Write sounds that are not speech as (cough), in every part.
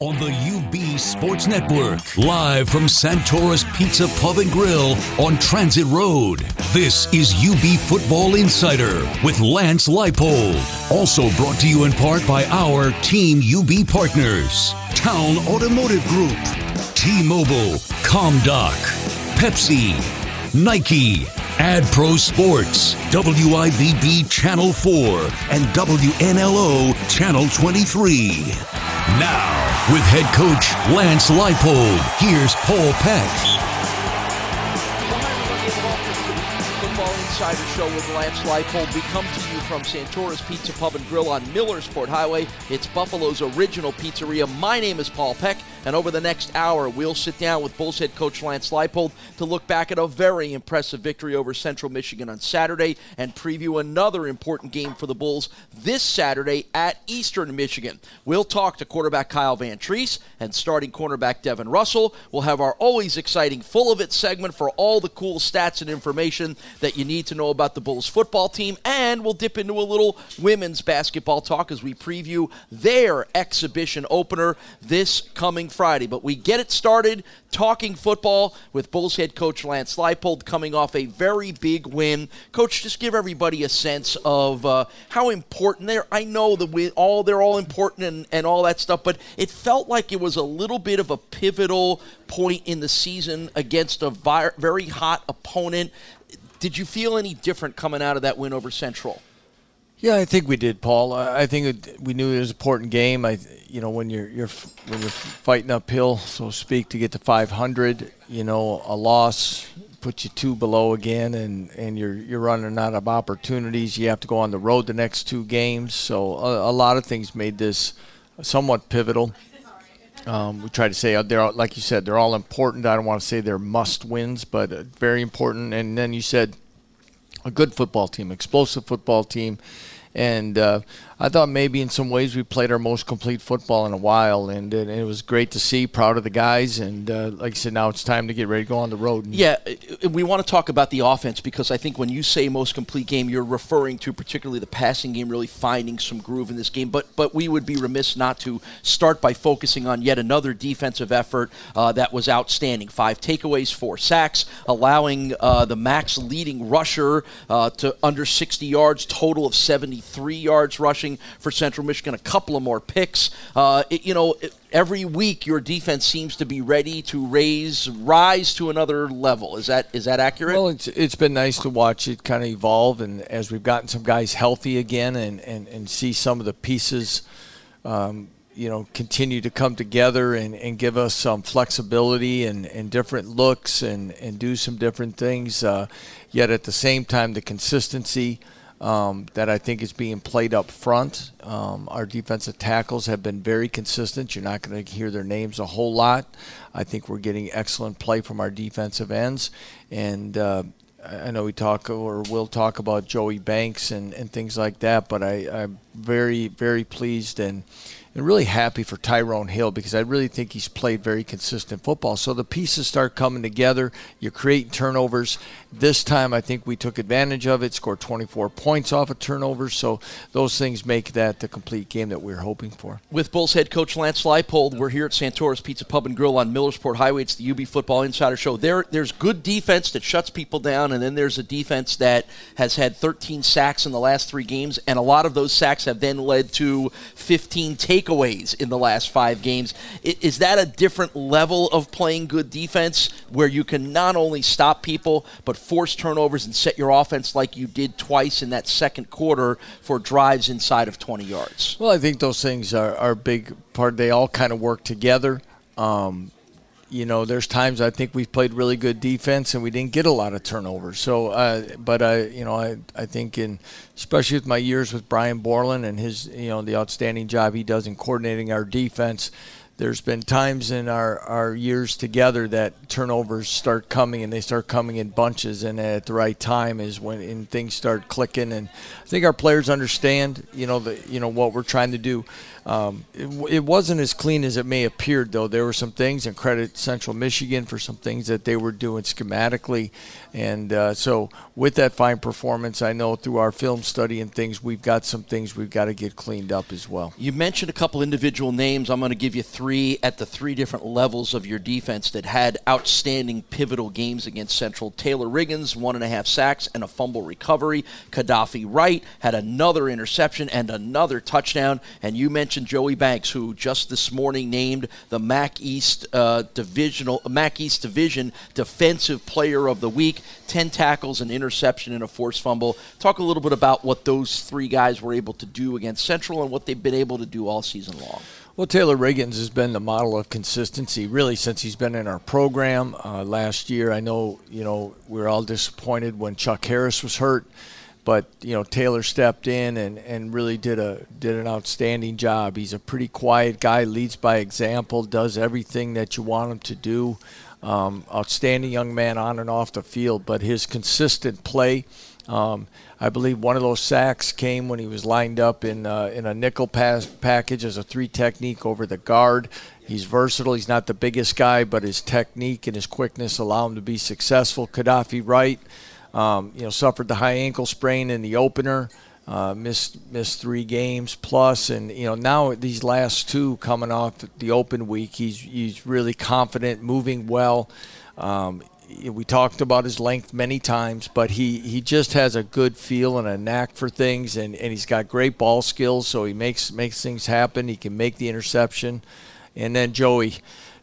on the UB Sports Network, live from Santora's Pizza Pub and Grill on Transit Road. This is UB Football Insider with Lance Leipold. Also brought to you in part by our Team UB partners Town Automotive Group, T Mobile, ComDoc, Pepsi, Nike, AdPro Sports, WIVB Channel 4, and WNLO Channel 23. Now, with head coach Lance Leipold, here's Paul Peck. Insider Show with Lance Leipold. We come to you from Santora's Pizza Pub and Grill on Millersport Highway. It's Buffalo's original pizzeria. My name is Paul Peck, and over the next hour, we'll sit down with Bulls head coach Lance Leipold to look back at a very impressive victory over Central Michigan on Saturday and preview another important game for the Bulls this Saturday at Eastern Michigan. We'll talk to quarterback Kyle Vantrease and starting cornerback Devin Russell. We'll have our always exciting Full of It segment for all the cool stats and information that you need to know about the Bulls football team, and we'll dip into a little women's basketball talk as we preview their exhibition opener this coming Friday. But we get it started talking football with Bulls head coach Lance Leipold coming off a very big win. Coach, just give everybody a sense of uh, how important they're. I know that we all they're all important and, and all that stuff, but it felt like it was a little bit of a pivotal point in the season against a very hot opponent. Did you feel any different coming out of that win over Central? Yeah, I think we did, Paul. I think we knew it was an important game. I, you know, when you're you're when you're fighting uphill, so to speak, to get to 500, you know, a loss puts you two below again, and, and you're you're running out of opportunities. You have to go on the road the next two games, so a, a lot of things made this somewhat pivotal. Um, we try to say uh, they're all- like you said, they're all important. I don't want to say they're must wins, but uh, very important. And then you said a good football team, explosive football team. And uh, I thought maybe in some ways we played our most complete football in a while, and, and it was great to see. Proud of the guys, and uh, like I said, now it's time to get ready to go on the road. Yeah, we want to talk about the offense because I think when you say most complete game, you're referring to particularly the passing game really finding some groove in this game. But but we would be remiss not to start by focusing on yet another defensive effort uh, that was outstanding. Five takeaways, four sacks, allowing uh, the MAC's leading rusher uh, to under 60 yards, total of 73 yards rushing for Central Michigan. A couple of more picks. Uh, it- you know. It, Every week, your defense seems to be ready to raise, rise to another level. Is that is that accurate? Well, it's it's been nice to watch it kind of evolve, and as we've gotten some guys healthy again, and and, and see some of the pieces, um, you know, continue to come together and, and give us some flexibility and, and different looks and and do some different things. Uh, yet at the same time, the consistency. Um, that I think is being played up front. Um, our defensive tackles have been very consistent. You're not going to hear their names a whole lot. I think we're getting excellent play from our defensive ends, and uh, I know we talk or will talk about Joey Banks and, and things like that, but I, I'm very, very pleased and, and really happy for Tyrone Hill because I really think he's played very consistent football. So the pieces start coming together. You're creating turnovers. This time, I think we took advantage of it, scored 24 points off of turnovers. So those things make that the complete game that we are hoping for. With Bulls head coach Lance Leipold, we're here at Santora's Pizza Pub and Grill on Millersport Highway. It's the UB Football Insider Show. There, there's good defense that shuts people down, and then there's a defense that has had 13 sacks in the last three games, and a lot of those sacks have then led to 15 takeaways in the last five games. Is that a different level of playing good defense where you can not only stop people but force turnovers and set your offense like you did twice in that second quarter for drives inside of 20 yards? Well, I think those things are, are a big part. They all kind of work together. Um, you know, there's times I think we've played really good defense and we didn't get a lot of turnovers. So, uh, but I, you know, I, I think in, especially with my years with Brian Borland and his, you know, the outstanding job he does in coordinating our defense, there's been times in our, our years together that turnovers start coming and they start coming in bunches and at the right time is when and things start clicking and I think our players understand you know the you know what we're trying to do um, it, it wasn't as clean as it may appeared though. There were some things and credit Central Michigan for some things that they were doing schematically and uh, so with that fine performance I know through our film study and things we've got some things we've got to get cleaned up as well You mentioned a couple individual names. I'm going to give you three at the three different levels of your defense that had outstanding pivotal games against Central. Taylor Riggins, one and a half sacks and a fumble recovery. Kadofi Wright had another interception and another touchdown. And you mentioned Joey Banks, who just this morning named the MAC East uh, divisional MAC East Division Defensive Player of the Week. Ten tackles, an interception, and a forced fumble. Talk a little bit about what those three guys were able to do against Central and what they've been able to do all season long. Well, Taylor Riggins has been the model of consistency really since he's been in our program. Uh, last year, I know you know we were all disappointed when Chuck Harris was hurt, but you know Taylor stepped in and, and really did a did an outstanding job. He's a pretty quiet guy, leads by example, does everything that you want him to do. Um, outstanding young man on and off the field, but his consistent play. Um, I believe one of those sacks came when he was lined up in uh, in a nickel pass package as a three technique over the guard. He's versatile. He's not the biggest guy, but his technique and his quickness allow him to be successful. Kadofi Wright, um, you know, suffered the high ankle sprain in the opener. Uh, missed missed three games plus, and you know now these last two coming off the open week, he's he's really confident, moving well. Um, we talked about his length many times, but he, he just has a good feel and a knack for things, and, and he's got great ball skills, so he makes makes things happen. He can make the interception, and then Joey,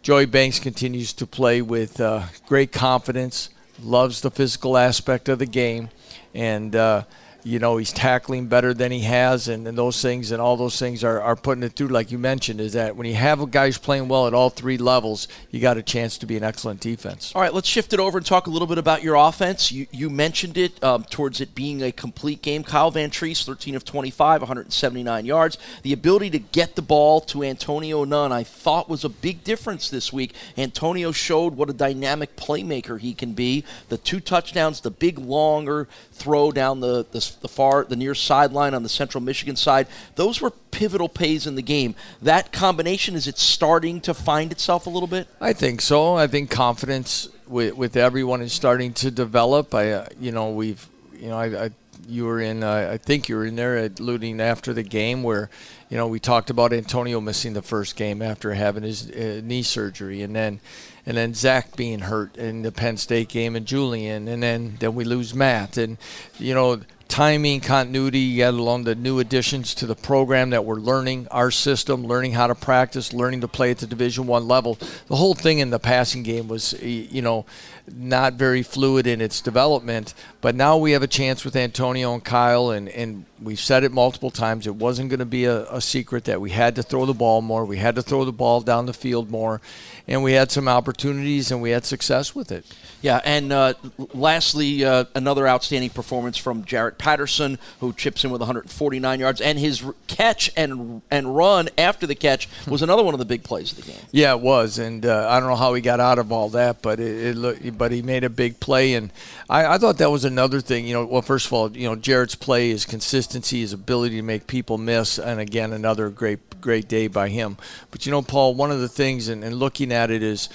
Joey Banks continues to play with uh, great confidence, loves the physical aspect of the game, and. Uh, you know he's tackling better than he has and, and those things and all those things are, are putting it through like you mentioned is that when you have a guy who's playing well at all three levels you got a chance to be an excellent defense. All right let's shift it over and talk a little bit about your offense. You, you mentioned it um, towards it being a complete game. Kyle vantrease 13 of 25 179 yards. The ability to get the ball to antonio nunn i thought was a big difference this week. Antonio showed what a dynamic playmaker he can be. The two touchdowns the big longer throw down the, the the far, the near sideline on the Central Michigan side. Those were pivotal plays in the game. That combination is it starting to find itself a little bit? I think so. I think confidence with, with everyone is starting to develop. I, uh, you know, we've, you know, I, I you were in, uh, I think you were in there at Luting after the game where, you know, we talked about Antonio missing the first game after having his uh, knee surgery, and then and then Zach being hurt in the Penn State game, and Julian, and then then we lose Matt, and you know timing, continuity, yet along the new additions to the program that we're learning, our system, learning how to practice, learning to play at the Division One level. The whole thing in the passing game was, you know, not very fluid in its development. But now we have a chance with Antonio and Kyle, and, and we've said it multiple times. It wasn't going to be a, a secret that we had to throw the ball more. We had to throw the ball down the field more, and we had some opportunities, and we had success with it. Yeah, and uh, lastly, uh, another outstanding performance from Jaret Patterson, who chips in with 149 yards, and his catch and and run after the catch was another one of the big plays of the game. Yeah, it was, and uh, I don't know how he got out of all that, but it, it looked, but he made a big play, and I, I thought that was another thing. You know, well, first of all, you know, Jaret's play, his consistency, his ability to make people miss, and again, another great great day by him. But you know, Paul, one of the things, and, and looking at it is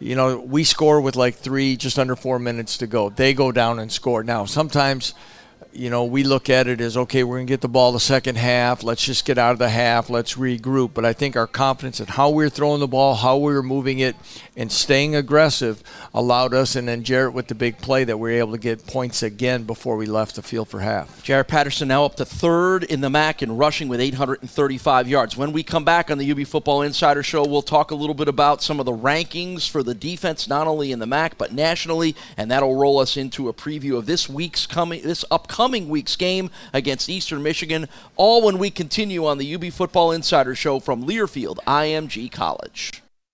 you know, we score with like three, just under four minutes to go. They go down and score. Now, sometimes you know, we look at it as okay, we're going to get the ball the second half. Let's just get out of the half. Let's regroup. But I think our confidence in how we were throwing the ball, how we were moving it, and staying aggressive allowed us. And then Jaret with the big play that we were able to get points again before we left the field for half. Jaret Patterson now up to third in the MAC and rushing with 835 yards. When we come back on the UB Football Insider Show, we'll talk a little bit about some of the rankings for the defense, not only in the MAC but nationally, and that'll roll us into a preview of this week's coming, this upcoming upcoming week's game against Eastern Michigan, all when we continue on the UB Football Insider Show from Learfield IMG College.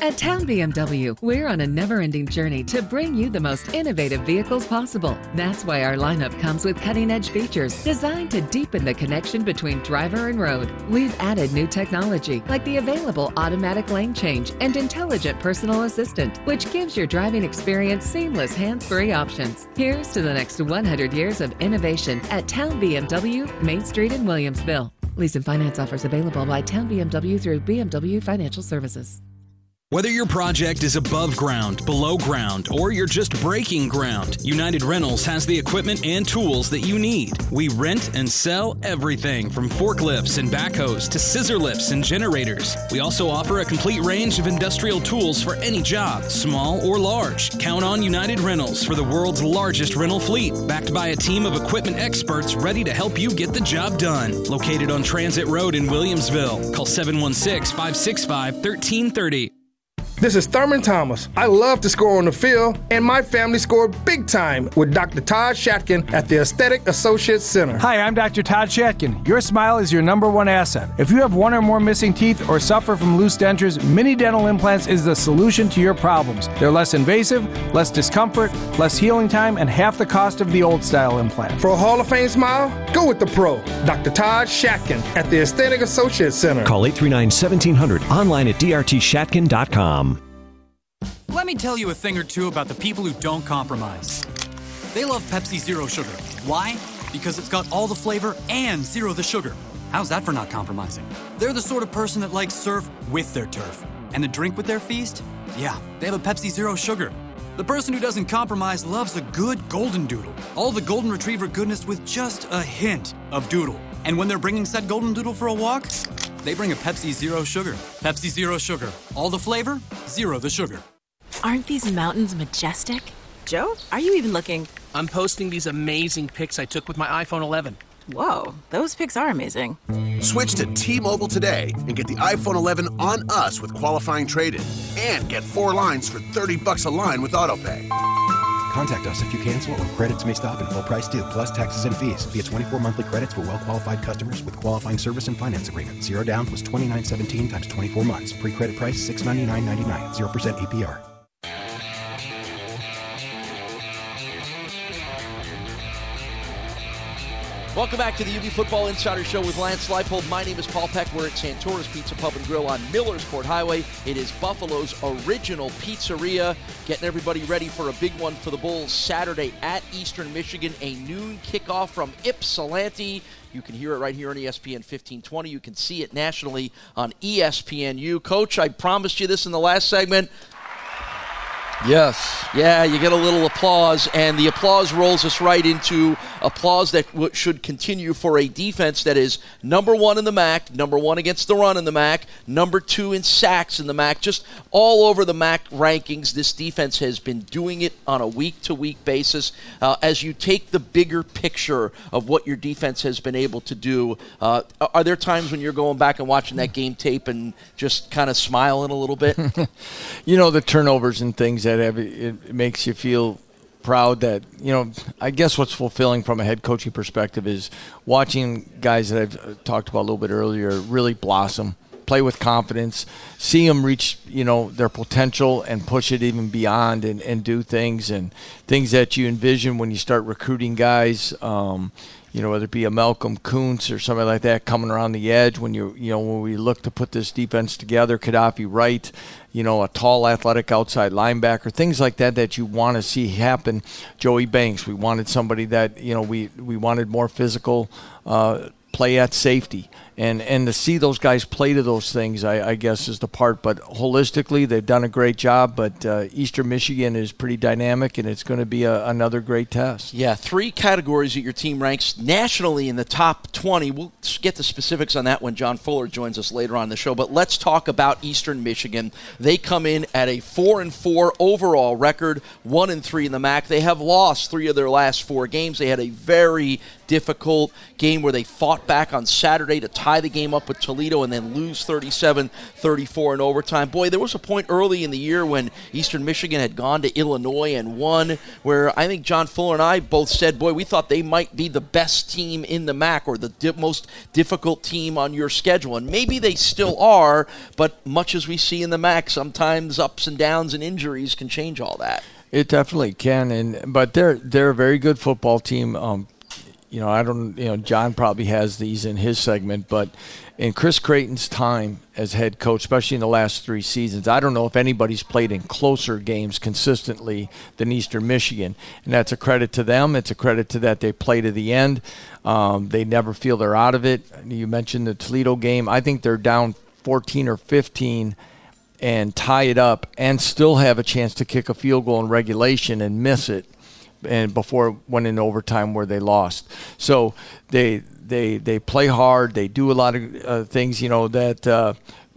At Town BMW, we're on a never ending journey to bring you the most innovative vehicles possible. That's why our lineup comes with cutting edge features designed to deepen the connection between driver and road. We've added new technology like the available automatic lane change and intelligent personal assistant, which gives your driving experience seamless hands free options. Here's to the next 100 years of innovation at Town BMW, Main Street in Williamsville. Lease and finance offers available by Town BMW through BMW Financial Services. Whether your project is above ground, below ground, or you're just breaking ground, United Rentals has the equipment and tools that you need. We rent and sell everything from forklifts and backhoes to scissor lifts and generators. We also offer a complete range of industrial tools for any job, small or large. Count on United Rentals for the world's largest rental fleet, backed by a team of equipment experts ready to help you get the job done. Located on Transit Road in Williamsville. Call 716 565 1330. This is Thurman Thomas. I love to score on the field, and my family scored big time with Dr. Todd Shatkin at the Aesthetic Associates Center. Hi, I'm Dr. Todd Shatkin. Your smile is your number one asset. If you have one or more missing teeth or suffer from loose dentures, Mini Dental Implants is the solution to your problems. They're less invasive, less discomfort, less healing time, and half the cost of the old style implant. For a Hall of Fame smile, go with the pro, Dr. Todd Shatkin at the Aesthetic Associates Center. Call 839 1700 online at drtshatkin.com. Let me tell you a thing or two about the people who don't compromise. They love Pepsi Zero Sugar. Why? Because it's got all the flavor and zero the sugar. How's that for not compromising? They're the sort of person that likes surf with their turf. And the drink with their feast? Yeah, they have a Pepsi Zero Sugar. The person who doesn't compromise loves a good golden doodle. All the golden retriever goodness with just a hint of doodle. And when they're bringing said golden doodle for a walk, they bring a Pepsi Zero Sugar. Pepsi Zero Sugar. All the flavor, zero the sugar. Aren't these mountains majestic? Joe, are you even looking? I'm posting these amazing pics I took with my iPhone 11. Whoa, those pics are amazing. Switch to T-Mobile today and get the iPhone 11 on us with qualifying trade-in, and get four lines for 30 bucks a line with AutoPay. Contact us if you cancel or credits may stop and full price due, plus taxes and fees. Via 24 monthly credits for well-qualified customers with qualifying service and finance agreement. Zero down plus 2917 times 24 months. Pre-credit price 699.99. 0% APR. Welcome back to the UB Football Insider Show with Lance Leipold. My name is Paul Peck. We're at Santora's Pizza Pub and Grill on Millersport Highway. It is Buffalo's original pizzeria. Getting everybody ready for a big one for the Bulls Saturday at Eastern Michigan. A noon kickoff from Ypsilanti. You can hear it right here on ESPN 1520. You can see it nationally on ESPNU. Coach, I promised you this in the last segment. Yes. Yeah, you get a little applause, and the applause rolls us right into applause that w- should continue for a defense that is number one in the MAC, number one against the run in the MAC, number two in sacks in the MAC. Just all over the MAC rankings, this defense has been doing it on a week to week basis. Uh, as you take the bigger picture of what your defense has been able to do, uh, are there times when you're going back and watching that game tape and just kind of smiling a little bit? (laughs) you know, the turnovers and things that have, it makes you feel proud that you know i guess what's fulfilling from a head coaching perspective is watching guys that i've talked about a little bit earlier really blossom play with confidence see them reach you know their potential and push it even beyond and, and do things and things that you envision when you start recruiting guys um, you know, whether it be a Malcolm Koonce or somebody like that coming around the edge when you you know when we look to put this defense together, Kadofi Wright, you know, a tall athletic outside linebacker, things like that that you want to see happen. Joey Banks, we wanted somebody that, you know, we we wanted more physical uh, play at safety and and to see those guys play to those things, I, I guess, is the part. But holistically, they've done a great job. But uh, Eastern Michigan is pretty dynamic, and it's going to be a, another great test. Yeah, three categories that your team ranks nationally in the top 20. We'll get the specifics on that when John Fuller joins us later on the show. But let's talk about Eastern Michigan. They come in at a four and four overall record, one and three in the MAC. They have lost three of their last four games. They had a very difficult game where they fought back on Saturday to tie tie the game up with Toledo and then lose 37-34 in overtime. Boy, there was a point early in the year when Eastern Michigan had gone to Illinois and won, where I think John Fuller and I both said, "Boy, we thought they might be the best team in the MAC or the di- most difficult team on your schedule." And maybe they still are, but much as we see in the MAC, sometimes ups and downs and injuries can change all that. It definitely can, and but they're they're a very good football team. Um, you know, I don't. You know, John probably has these in his segment, but in Chris Creighton's time as head coach, especially in the last three seasons, I don't know if anybody's played in closer games consistently than Eastern Michigan, and that's a credit to them. It's a credit to that they play to the end. Um, they never feel they're out of it. You mentioned the Toledo game. I think they're down 14 or 15 and tie it up and still have a chance to kick a field goal in regulation and miss it and before it went in overtime where they lost. So they they they play hard. They do a lot of uh, things, you know, that uh,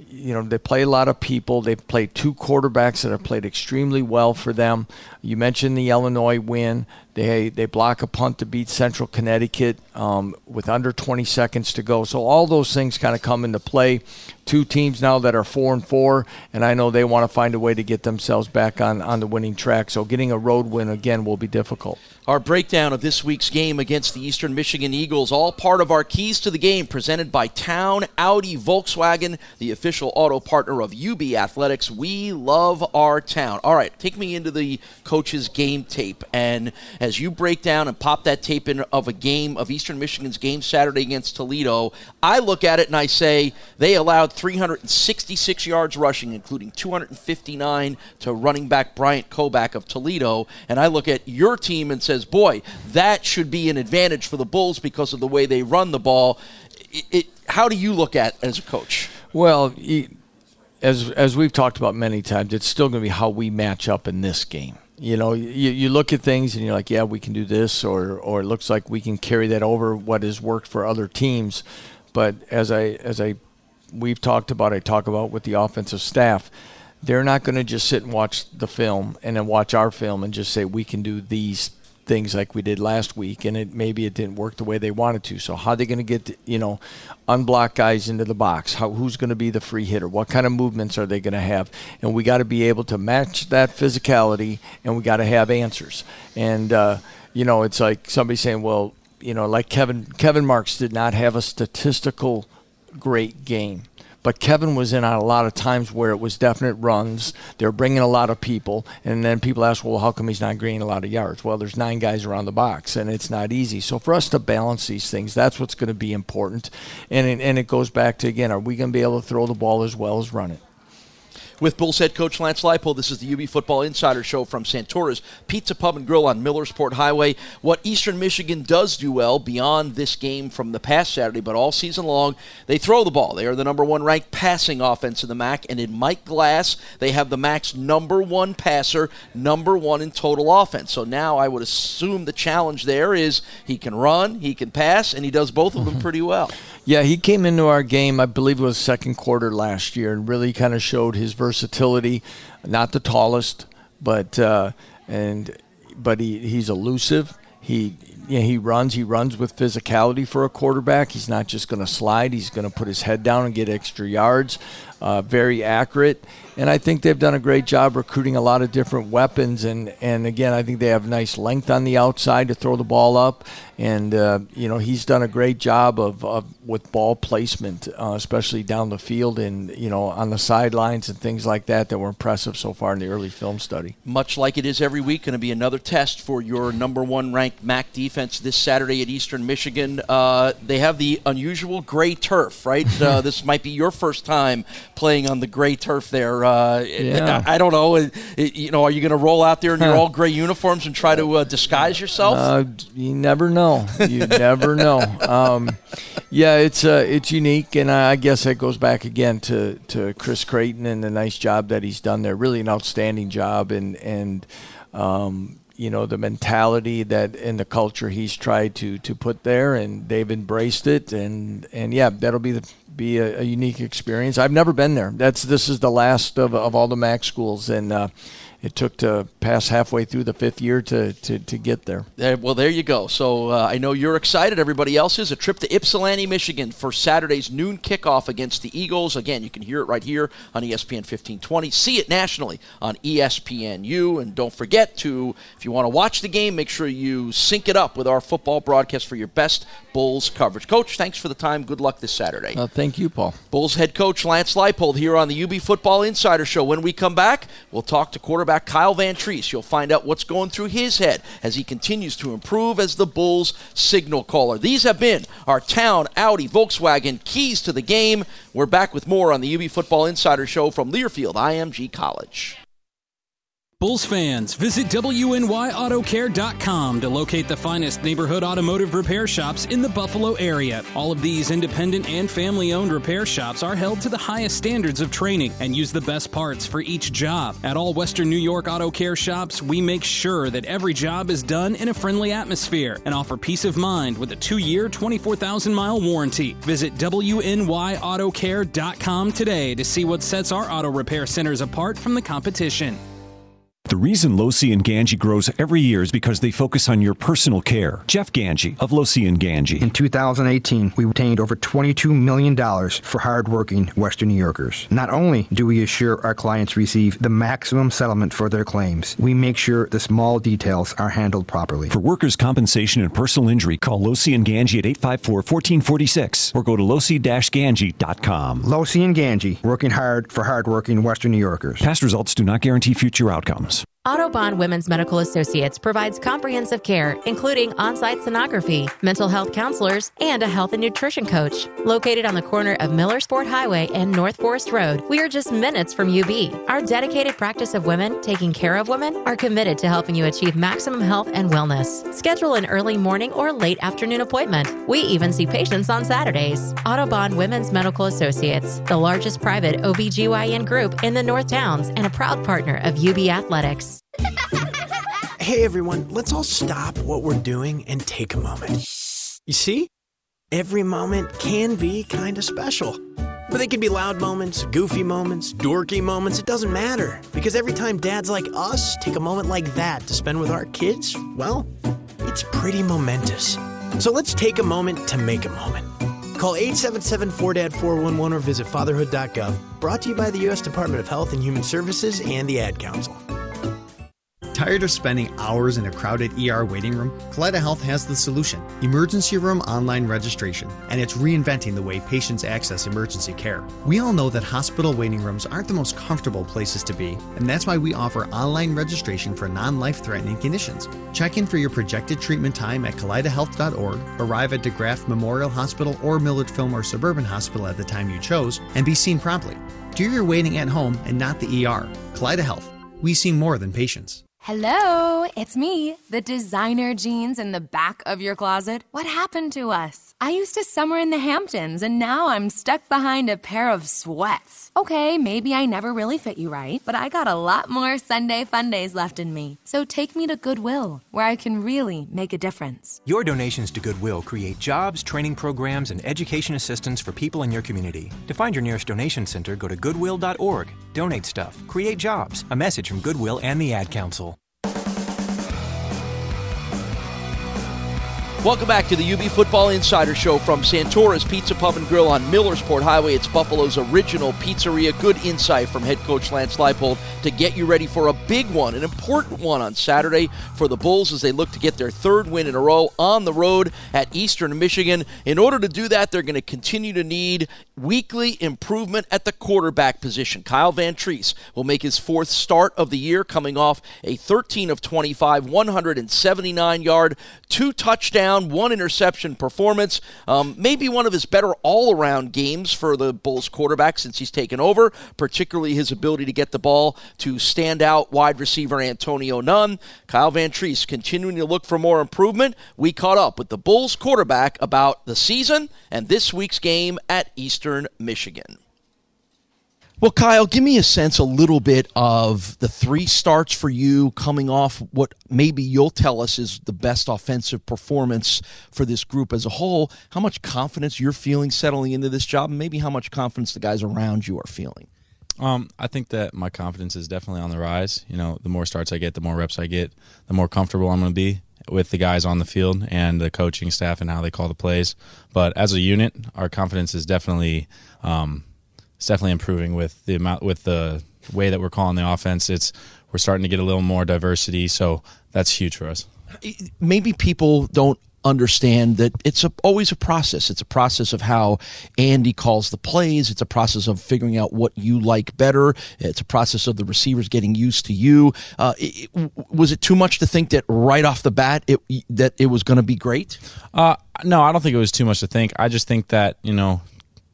you know they play a lot of people. They play two quarterbacks that have played extremely well for them. You mentioned the Illinois win. They they block a punt to beat Central Connecticut um, with under 20 seconds to go. So all those things kind of come into play. Two teams now that are four and four, and I know they want to find a way to get themselves back on on the winning track. So getting a road win again will be difficult. Our breakdown of this week's game against the Eastern Michigan Eagles, all part of our Keys to the Game, presented by Town Audi Volkswagen, the official auto partner of UB Athletics. We love our town. All right, take me into the coach's game tape. And as you break down and pop that tape in of a game of Eastern Michigan's game Saturday against Toledo, I look at it and I say they allowed 366 yards rushing, including 259 to running back Bryant Koback of Toledo. And I look at your team and says, boy, that should be an advantage for the Bulls because of the way they run the ball. It, it, how do you look at as a coach? Well, as as we've talked about many times, it's still going to be how we match up in this game. You know, you, you look at things and you're like, yeah, we can do this, or or it looks like we can carry that over what has worked for other teams. But as I as I we've talked about, I talk about with the offensive staff, they're not going to just sit and watch the film and then watch our film and just say we can do these things like we did last week, and it maybe it didn't work the way they wanted to. So how are they going to get you know unblock guys into the box? How who's going to be the free hitter? What kind of movements are they going to have? And we got to be able to match that physicality, and we got to have answers. And uh, you know, it's like somebody saying, well, you know, like Kevin Kevin Marks did not have a statistical great game but Kevin was in on a lot of times where it was definite runs. They're bringing a lot of people, and then people ask, well, how come he's not gaining a lot of yards? Well, there's nine guys around the box, and it's not easy. So for us to balance these things, that's what's going to be important. And it, and it goes back to again, are we going to be able to throw the ball as well as run it? With Bulls head coach Lance Leipold. This is the UB Football Insider Show from Santora's Pizza Pub and Grill on Millersport Highway. What Eastern Michigan does do well beyond this game from the past Saturday, but all season long, they throw the ball. They are the number one ranked passing offense in the MAC, and in Mike Glass, they have the MAC's number one passer, number one in total offense. So now I would assume the challenge there is he can run, he can pass, and he does both of them (laughs) pretty well. Yeah, he came into our game, I believe it was second quarter last year, and really kind of showed his versatility. Not the tallest, but uh, and but he, he's elusive. He you know, he runs. He runs with physicality for a quarterback. He's not just going to slide. He's going to put his head down and get extra yards. Uh, very accurate, and I think they've done a great job recruiting a lot of different weapons. And and again, I think they have nice length on the outside to throw the ball up. And uh, you know, he's done a great job of, of with ball placement, uh, especially down the field and you know on the sidelines and things like that that were impressive so far in the early film study. Much like it is every week, going to be another test for your number one ranked MAC defense this Saturday at Eastern Michigan. Uh, they have the unusual gray turf, right? (laughs) Uh, this might be your first time playing on the gray turf there. Uh, Yeah. I, I don't know. It- it- you know, are you going to roll out there in your all gray uniforms and try to uh, disguise yourself? Uh, you never know. You (laughs) never know. Um, yeah, it's uh, it's unique, and I guess that goes back again to, to Chris Creighton and the nice job that he's done there. Really, an outstanding job, and and um, you know the mentality that and the culture he's tried to to put there, and they've embraced it, and and yeah, that'll be the be a, a, unique experience. I've never been there. That's this is the last of, of all the MAC schools, and uh, it took to pass halfway through the fifth year to, to, to get there. Well, there you go. So uh, I know you're excited. Everybody else is. A trip to Ypsilanti, Michigan for Saturday's noon kickoff against the Eagles. Again, you can hear it right here on ESPN 1520. See it nationally on ESPNU. And don't forget to, if you want to watch the game, make sure you sync it up with our football broadcast for your best Bulls coverage. Coach, thanks for the time. Good luck this Saturday. Uh, thank you, Paul. Bulls head coach Lance Leipold here on the UB Football Insider Show. When we come back, we'll talk to quarterback Kyle Vantrease. You'll find out what's going through his head as he continues to improve as the Bulls signal caller. These have been our Town, Audi, Volkswagen keys to the game. We're back with more on the UB Football Insider Show from Learfield IMG College. Bulls fans, visit WNYAutoCare.com to locate the finest neighborhood automotive repair shops in the Buffalo area. All of these independent and family owned repair shops are held to the highest standards of training and use the best parts for each job. At all Western New York Auto Care shops, we make sure that every job is done in a friendly atmosphere and offer peace of mind with a two year, 24,000 mile warranty. Visit WNYAutoCare.com today to see what sets our auto repair centers apart from the competition. The reason Losi and Gangi grows every year is because they focus on your personal care. Jeff Gangi of Losi and Gangi. In 2018, we obtained over $22 million for hardworking Western New Yorkers. Not only do we assure our clients receive the maximum settlement for their claims, we make sure the small details are handled properly. For workers' compensation and personal injury, call Losi and Gangi at 854-1446 or go to losi-gangi.com. Losi and Gangi, working hard for hardworking Western New Yorkers. Past results do not guarantee future outcomes. Audubon Women's Medical Associates provides comprehensive care, including on site sonography, mental health counselors, and a health and nutrition coach. Located on the corner of Millersport Highway and North Forest Road, we are just minutes from UB. Our dedicated practice of women taking care of women are committed to helping you achieve maximum health and wellness. Schedule an early morning or late afternoon appointment. We even see patients on Saturdays. Audubon Women's Medical Associates, the largest private OBGYN group in the North Towns and a proud partner of UB Athletics. (laughs) Hey everyone, let's all stop what we're doing and take a moment. You see? Every moment can be kind of special. But they can be loud moments, goofy moments, dorky moments, it doesn't matter. Because every time dads like us take a moment like that to spend with our kids, well, it's pretty momentous. So let's take a moment to make a moment. Call 877 4DAD 411 or visit fatherhood.gov. Brought to you by the U.S. Department of Health and Human Services and the Ad Council. Tired of spending hours in a crowded ER waiting room? Kaleida Health has the solution emergency room online registration, and it's reinventing the way patients access emergency care. We all know that hospital waiting rooms aren't the most comfortable places to be, and that's why we offer online registration for non life threatening conditions. Check in for your projected treatment time at kaleidahealth.org, arrive at DeGraff Memorial Hospital or Millard Fillmore Suburban Hospital at the time you chose, and be seen promptly. Do your waiting at home and not the ER. Kaleida Health. We see more than patients. Hello, it's me, the designer jeans in the back of your closet. What happened to us? I used to summer in the Hamptons and now I'm stuck behind a pair of sweats. Okay, maybe I never really fit you right, but I got a lot more Sunday fun days left in me. So take me to Goodwill, where I can really make a difference. Your donations to Goodwill create jobs, training programs, and education assistance for people in your community. To find your nearest donation center, go to goodwill.org. Donate stuff, create jobs. A message from Goodwill and the Ad Council. Welcome back to the UB Football Insider Show from Santora's Pizza Pub and Grill on Millersport Highway. It's Buffalo's original pizzeria. Good insight from head coach Lance Leipold to get you ready for a big one, an important one on Saturday for the Bulls as they look to get their third win in a row on the road at Eastern Michigan. In order to do that, they're going to continue to need weekly improvement at the quarterback position. Kyle Vantrease will make his fourth start of the year, coming off a 13 of 25, 179 yard, two one interception performance. Um, maybe one of his better all around games for the Bulls quarterback since he's taken over, particularly his ability to get the ball to standout wide receiver Antonio Nunn. Kyle Vantrease continuing to look for more improvement. We caught up with the Bulls quarterback about the season and this week's game at Eastern Michigan. Well, Kyle, give me a sense a little bit of the three starts for you coming off what maybe you'll tell us is the best offensive performance for this group as a whole. How much confidence you're feeling settling into this job, and maybe how much confidence the guys around you are feeling. Um, I think that my confidence is definitely on the rise. You know, the more starts I get, the more reps I get, the more comfortable I'm going to be with the guys on the field and the coaching staff and how they call the plays. But as a unit, our confidence is definitely. Um, it's definitely improving with the amount with the way that we're calling the offense. It's we're starting to get a little more diversity, so that's huge for us. Maybe people don't understand that it's a, always a process. It's a process of how Andy calls the plays. It's a process of figuring out what you like better. It's a process of the receivers getting used to you. Uh, it, was it too much to think that right off the bat it, that it was going to be great? Uh, no, I don't think it was too much to think. I just think that you know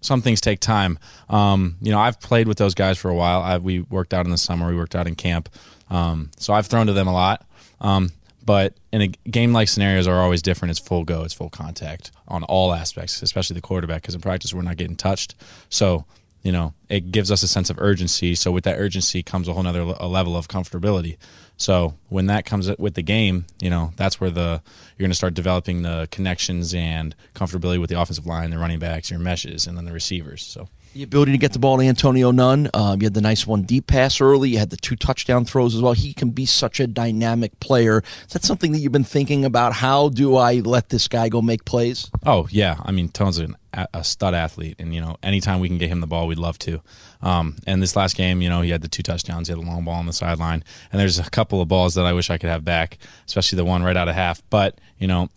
some things take time. Um, you know, I've played with those guys for a while. I, we worked out in the summer. We worked out in camp. Um, so I've thrown to them a lot. Um, but in a game like scenarios are always different. It's full go. It's full contact on all aspects, especially the quarterback. Because in practice we're not getting touched. So you know, it gives us a sense of urgency. So with that urgency comes a whole other level of comfortability. So when that comes with the game, you know, that's where the you're going to start developing the connections and comfortability with the offensive line, the running backs, your meshes, and then the receivers. So the ability to get the ball to Antonio Nunn. Um, you had the nice one deep pass early. You had the two touchdown throws as well. He can be such a dynamic player. Is that something that you've been thinking about? How do I let this guy go make plays? Oh yeah, I mean, Tone's an, a stud athlete, and you know, anytime we can get him the ball, we'd love to. Um, and this last game, you know, he had the two touchdowns. He had a long ball on the sideline, and there's a couple of balls that I wish I could have back, especially the one right out of half. But you know,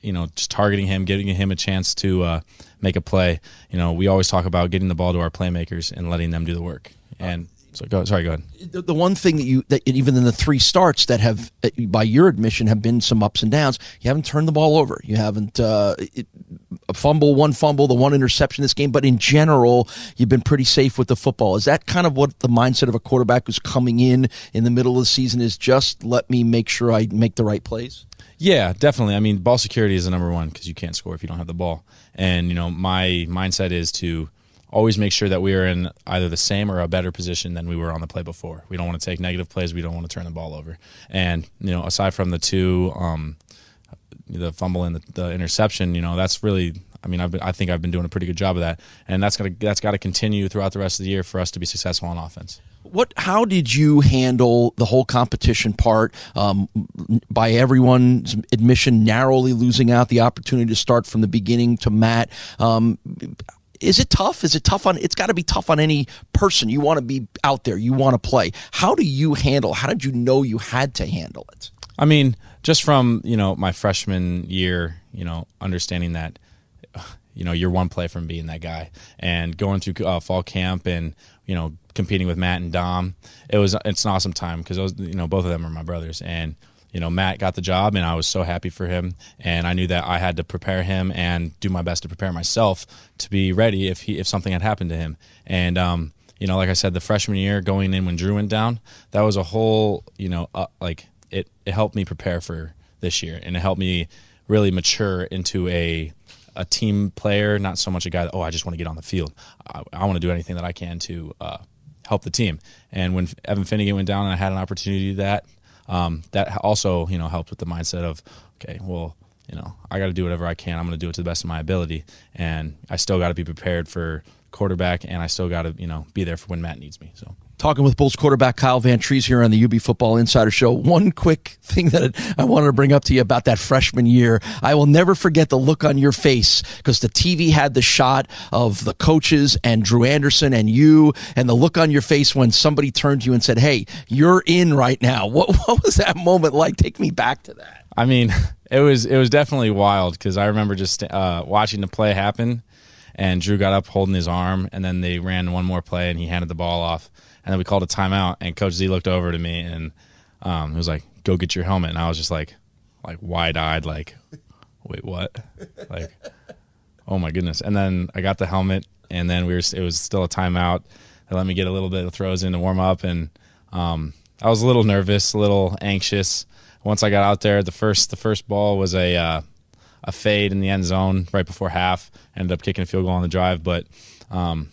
you know, just targeting him, giving him a chance to uh, make a play. You know, we always talk about getting the ball to our playmakers and letting them do the work. And so, go. Sorry, go ahead. The, the one thing that you that even in the three starts that have, by your admission, have been some ups and downs. You haven't turned the ball over. You haven't uh, it, a fumble, one fumble, the one interception this game. But in general, you've been pretty safe with the football. Is that kind of what the mindset of a quarterback who's coming in in the middle of the season is? Just let me make sure I make the right plays. Yeah, definitely. I mean, ball security is the number one because you can't score if you don't have the ball. And you know, my mindset is to always make sure that we are in either the same or a better position than we were on the play before. We don't want to take negative plays. We don't want to turn the ball over. And you know, aside from the two, um, the fumble and the, the interception, you know, that's really I mean, I've been, I think I've been doing a pretty good job of that, and that's gonna that's got to continue throughout the rest of the year for us to be successful on offense. What? How did you handle the whole competition part? Um, by everyone's admission, narrowly losing out the opportunity to start from the beginning to Matt. Um, is it tough? Is it tough on? It's got to be tough on any person. You want to be out there. You want to play. How do you handle? How did you know you had to handle it? I mean, just from you know my freshman year, you know, understanding that you know you're one play from being that guy and going through uh, fall camp and you know competing with Matt and Dom it was it's an awesome time because you know both of them are my brothers and you know Matt got the job and I was so happy for him and I knew that I had to prepare him and do my best to prepare myself to be ready if he if something had happened to him and um you know like I said the freshman year going in when Drew went down that was a whole you know uh, like it it helped me prepare for this year and it helped me really mature into a a team player, not so much a guy that, oh, I just want to get on the field. I, I want to do anything that I can to uh, help the team. And when Evan Finnegan went down and I had an opportunity to do that, um, that also, you know, helped with the mindset of, okay, well, you know, I got to do whatever I can. I'm going to do it to the best of my ability. And I still got to be prepared for quarterback and I still got to, you know, be there for when Matt needs me. So talking with Bulls quarterback Kyle Vantrease here on the UB Football Insider Show. One quick thing that I wanted to bring up to you about that freshman year. I will never forget the look on your face because the TV had the shot of the coaches and Drew Anderson and you, and the look on your face when somebody turned to you and said, Hey, you're in right now. (laughs) What, what was that moment like? Take me back to that. I mean, (laughs) it was it was definitely wild because I remember just uh, watching the play happen, and Drew got up holding his arm, and then they ran one more play, and he handed the ball off, and then we called a timeout, and Coach Z looked over to me and um, he was like, "Go get your helmet," and I was just like, like wide eyed, like, "Wait, what?" like, oh my goodness! And then I got the helmet, and then we were it was still a timeout. They let me get a little bit of throws in to warm up, and um, I was a little nervous, a little anxious. Once I got out there, the first the first ball was a uh, a fade in the end zone right before half. Ended up kicking a field goal on the drive, but um,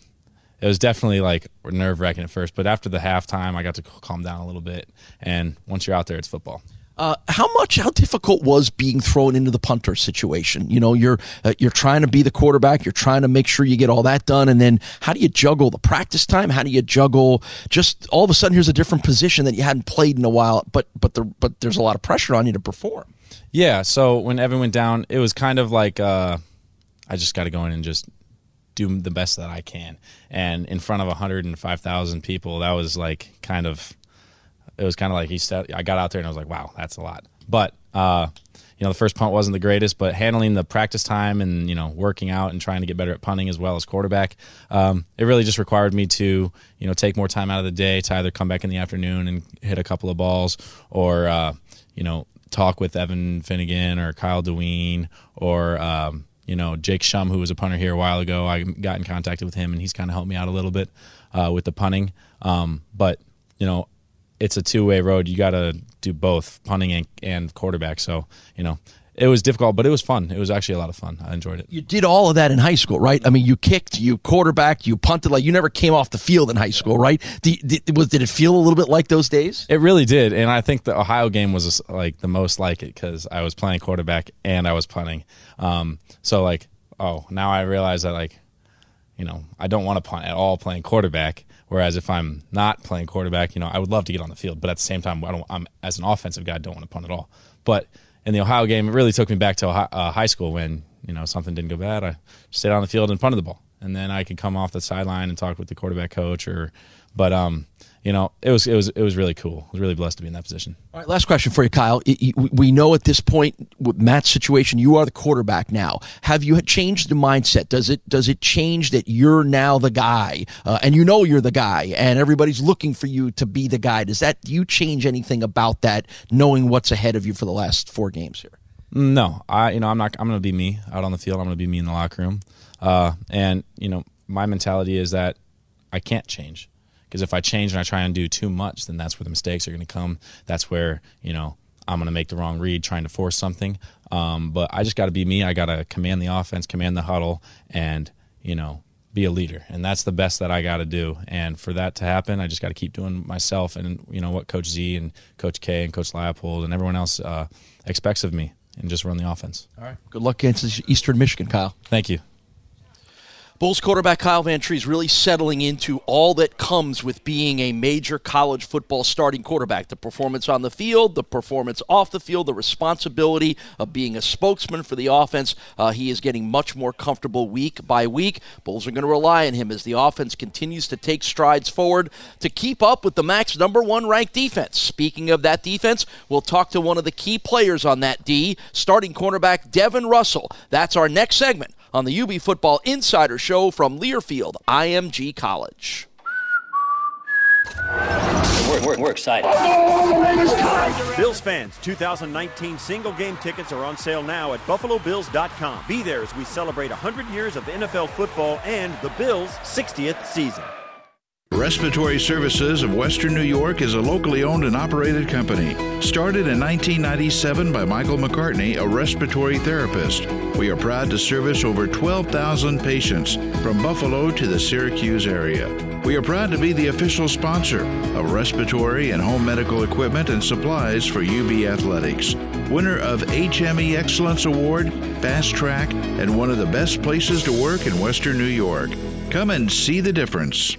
it was definitely like nerve wracking at first, but after the halftime, I got to calm down a little bit. And once you're out there, it's football. Uh, how much, how difficult was being thrown into the punter situation? You know, you're uh, you're trying to be the quarterback, you're trying to make sure you get all that done, and then how do you juggle the practice time? How do you juggle just all of a sudden here's a different position that you hadn't played in a while, but but the, but there's a lot of pressure on you to perform. Yeah. So when Evan went down, it was kind of like uh, I just got to go in and just do the best that I can, and in front of 105,000 people, that was like kind of it was kind of like he said, I got out there and I was like, wow, that's a lot. But, uh, you know, the first punt wasn't the greatest, but handling the practice time and, you know, working out and trying to get better at punting as well as quarterback, um, it really just required me to, you know, take more time out of the day to either come back in the afternoon and hit a couple of balls or, uh, you know, talk with Evan Finnegan or Kyle Deween or, um, you know, Jake Schum, who was a punter here a while ago. I got in contact with him and he's kind of helped me out a little bit uh, with the punting. Um, but, you know, it's a two way road. You got to do both punting and, and quarterback. So, you know, it was difficult, but it was fun. It was actually a lot of fun. I enjoyed it. You did all of that in high school, right? I mean, you kicked, you quarterback, you punted. Like you never came off the field in high school, right? Did, did, was, did it feel a little bit like those days? It really did, and I think the Ohio game was like the most like it because I was playing quarterback and I was punting. Um, so like, oh, now I realize that like, you know, I don't want to punt at all playing quarterback. Whereas if I'm not playing quarterback, you know, I would love to get on the field, but at the same time, I don't. I'm as an offensive guy, I don't want to punt at all. But in the Ohio game, it really took me back to uh, high school when you know something didn't go bad. I stayed on the field and punted the ball, and then I could come off the sideline and talk with the quarterback coach. Or, but um, you know, it was it was it was really cool. I was really blessed to be in that position. All right, last question for you, Kyle. We know at this point with Matt's situation, you are the quarterback now. Have you changed the mindset? Does it does it change that you're now the guy, uh, and you know you're the guy, and everybody's looking for you to be the guy? Does that do you change anything about that, knowing what's ahead of you for the last four games here? No, I you know I'm not. I'm going to be me out on the field. I'm going to be me in the locker room, uh, and you know my mentality is that I can't change because if I change and I try and do too much, then that's where the mistakes are going to come. That's where you know I'm going to make the wrong read trying to force something. Um, but I just got to be me. I got to command the offense, command the huddle, and you know be a leader. And that's the best that I got to do. And for that to happen, I just got to keep doing myself and you know what Coach Z and Coach K and Coach Leipold and everyone else uh, expects of me, and just run the offense. All right. Good luck against Eastern Michigan, Kyle. Thank you. Bulls quarterback Kyle Vantrease is really settling into all that comes with being a major college football starting quarterback the performance on the field, the performance off the field, the responsibility of being a spokesman for the offense. Uh, he is getting much more comfortable week by week. Bulls are going to rely on him as the offense continues to take strides forward to keep up with the MAC's number one ranked defense. Speaking of that defense, we'll talk to one of the key players on that D, starting cornerback Devin Russell. That's our next segment on the UB Football Insider Show from Learfield IMG College. We're, we're, we're, excited. Bills fans, 2019 single game tickets are on sale now at BuffaloBills.com. Be there as we celebrate 100 years of NFL football and the Bills' 60th season. Respiratory Services of Western New York is a locally owned and operated company. Started in 1997 by Michael McCartney, a respiratory therapist. We are proud to service over 12,000 patients from Buffalo to the Syracuse area. We are proud to be the official sponsor of respiratory and home medical equipment and supplies for UB Athletics. Winner of HME Excellence Award, Fast Track, and one of the best places to work in Western New York. Come and see the difference.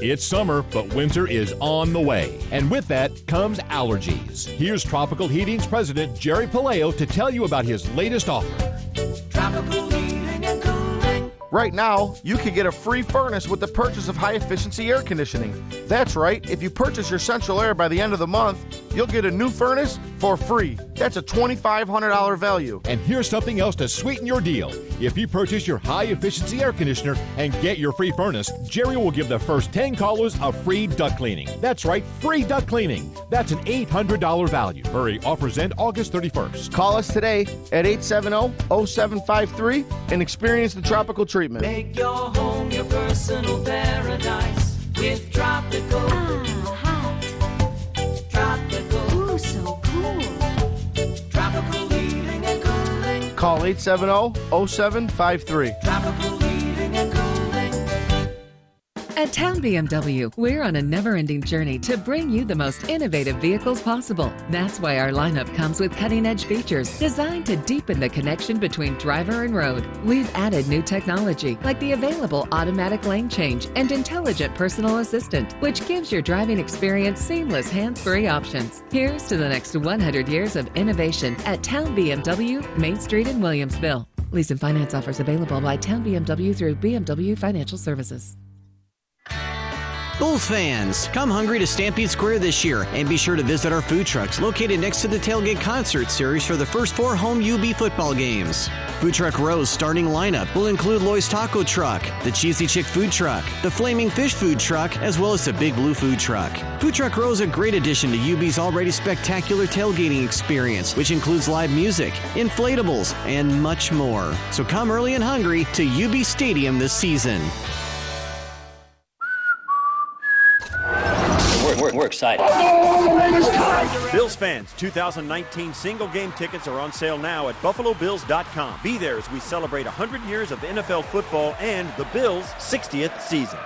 It's summer, but winter is on the way. And with that comes allergies. Here's Tropical Heating's president, Jerry Paleo, to tell you about his latest offer. Tropical Heating and Cooling. Right now, you can get a free furnace with the purchase of high efficiency air conditioning. That's right, if you purchase your central air by the end of the month, you'll get a new furnace for free. That's a $2,500 value. And here's something else to sweeten your deal. If you purchase your high efficiency air conditioner and get your free furnace, Jerry will give the first 10 callers a free duct cleaning. That's right, free duct cleaning. That's an $800 value. Hurry, offers end August 31st. Call us today at 870 0753 and experience the tropical treatment. Make your home your personal paradise Call 870 0753. At Town BMW, we're on a never ending journey to bring you the most innovative vehicles possible. That's why our lineup comes with cutting edge features designed to deepen the connection between driver and road. We've added new technology like the available automatic lane change and intelligent personal assistant, which gives your driving experience seamless hands free options. Here's to the next 100 years of innovation at Town BMW, Main Street in Williamsville. Lease and finance offers available by Town BMW through BMW Financial Services. Bulls fans, come hungry to Stampede Square this year and be sure to visit our food trucks located next to the Tailgate Concert Series for the first four home UB football games. Food Truck Row's starting lineup will include Loy's Taco Truck, the Cheesy Chick Food Truck, the Flaming Fish Food Truck, as well as the Big Blue Food Truck. Food Truck Row is a great addition to UB's already spectacular tailgating experience, which includes live music, inflatables, and much more. So come early and hungry to UB Stadium this season. We're, excited. Bills fans, 2019 single game tickets are on sale now at BuffaloBills.com. Be there as we celebrate 100 years of NFL football and the Bills' 60th season.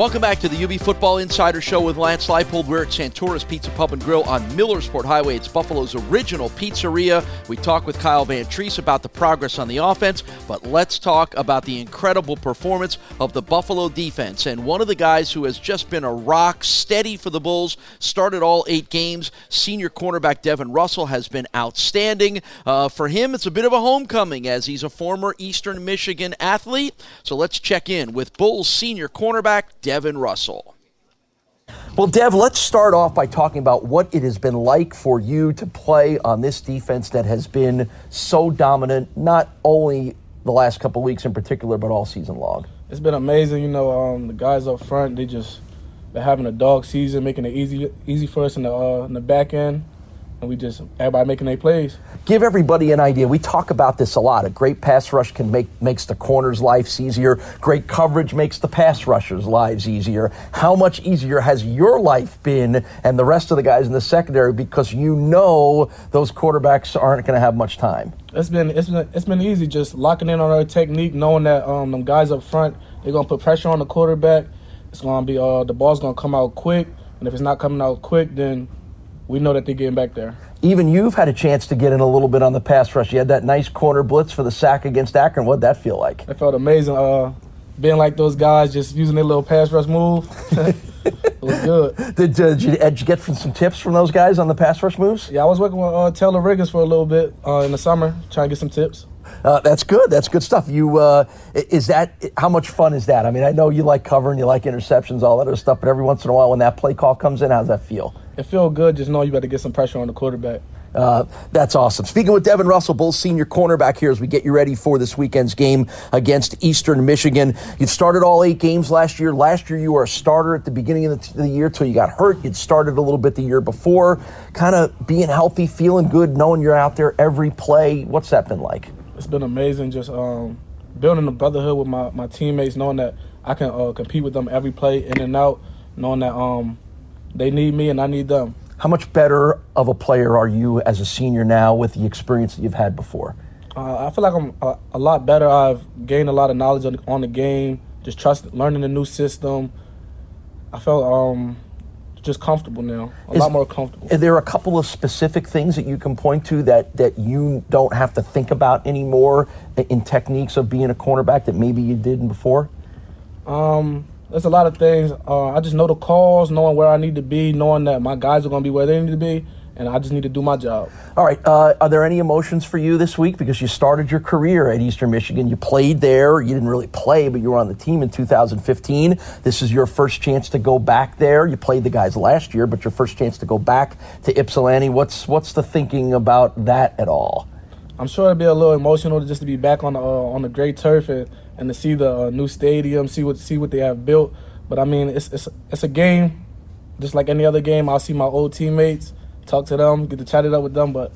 Welcome back to the UB Football Insider Show with Lance Leipold. We're at Santora's Pizza Pub and Grill on Millersport Highway. It's Buffalo's original pizzeria. We talk with Kyle Vantrease about the progress on the offense, but let's talk about the incredible performance of the Buffalo defense. And one of the guys who has just been a rock steady for the Bulls, started all eight games. Senior cornerback Devin Russell has been outstanding. Uh, for him, it's a bit of a homecoming as he's a former Eastern Michigan athlete. So let's check in with Bulls senior cornerback Russell. Well, Dev, let's start off by talking about what it has been like for you to play on this defense that has been so dominant, not only the last couple weeks in particular, but all season long. It's been amazing. You know, um, the guys up front, they just they're having a dog season, making it easy easy for us in the uh, in the back end and we just everybody making their plays. Give everybody an idea. We talk about this a lot. A great pass rush can make makes the corners' lives easier. Great coverage makes the pass rushers' lives easier. How much easier has your life been and the rest of the guys in the secondary because you know those quarterbacks aren't going to have much time? It's been it's been it's been easy just locking in on our technique, knowing that um them guys up front they're gonna put pressure on the quarterback. It's gonna be uh the ball's gonna come out quick, and if it's not coming out quick, then we know that they're getting back there. Even you've had a chance to get in a little bit on the pass rush. You had that nice corner blitz for the sack against Akron. What'd that feel like? It felt amazing. Uh, being like those guys, just using their little pass rush move. (laughs) it was good. Did, uh, did, you, did, you, get some tips from those guys on the pass rush moves? Yeah, I was working with uh, Taylor Riggins for a little bit uh, in the summer, trying to get some tips. Uh, that's good. That's good stuff. You uh, is that how much fun is that? I mean, I know you like covering, you like interceptions, all that other stuff, but every once in a while, when that play call comes in, how does that feel? It feels good. Just know you got to get some pressure on the quarterback. Uh, that's awesome. Speaking with Devin Russell, Bulls senior cornerback here as we get you ready for this weekend's game against Eastern Michigan. You'd started all eight games last year. Last year you were a starter at the beginning of the, t- the year till you got hurt. You'd started a little bit the year before. Kind of being healthy, feeling good, knowing you're out there every play. What's that been like? It's been amazing. Just um, building a brotherhood with my, my teammates, knowing that I can uh, compete with them every play in and out, knowing that um, they need me and I need them. How much better of a player are you as a senior now with the experience that you've had before? Uh, I feel like I'm a, a, lot better. I've gained a lot of knowledge on, on the game, just trust, learning the new system. I felt um, just comfortable now, a Is, lot more comfortable. Are there a couple of specific things that you can point to that, that you don't have to think about anymore in techniques of being a cornerback that maybe you didn't before? Um, there's a lot of things. Uh, I just know the calls, knowing where I need to be, knowing that my guys are going to be where they need to be, and I just need to do my job. All right. Uh, are there any emotions for you this week? Because you started your career at Eastern Michigan. You played there. You didn't really play, but you were on the team in 2015. This is your first chance to go back there. You played the guys last year, but your first chance to go back to Ypsilanti. What's what's the thinking about that at all? I'm sure it'll be a little emotional just to be back on the uh, on the great turf and and to see the uh, new stadium, see what see what they have built. But I mean, it's it's it's a game, just like any other game. I'll see my old teammates, talk to them, get to chat it up with them. But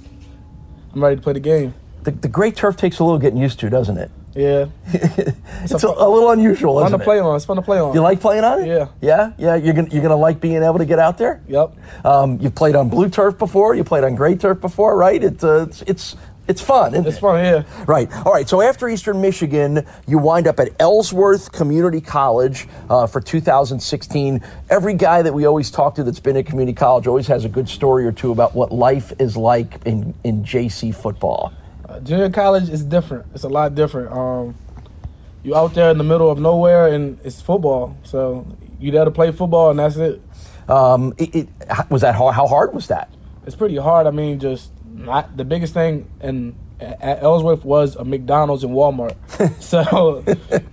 I'm ready to play the game. The, the great turf takes a little getting used to, doesn't it? Yeah, (laughs) it's, it's a, a, little unusual. Fun to play on. It's fun to play on. You like playing on it? Yeah, yeah, yeah. You're gonna you're gonna like being able to get out there. Yep. Um, you've played on blue turf before. You played on gray turf before, right? It's uh, it's, it's It's fun. It's it? fun, yeah. Right. All right. So after Eastern Michigan, you wind up at Ellsworth Community College uh, for 2016. Every guy that we always talk to that's been at community college always has a good story or two about what life is like in, in JC football. Uh, junior college is different. It's a lot different. Um, you out there in the middle of nowhere, and it's football. So you there to play football, and that's it. Um, it, it was that hard? How hard was that? It's pretty hard. I mean, just not the biggest thing in at Ellsworth was a McDonald's and Walmart. (laughs) so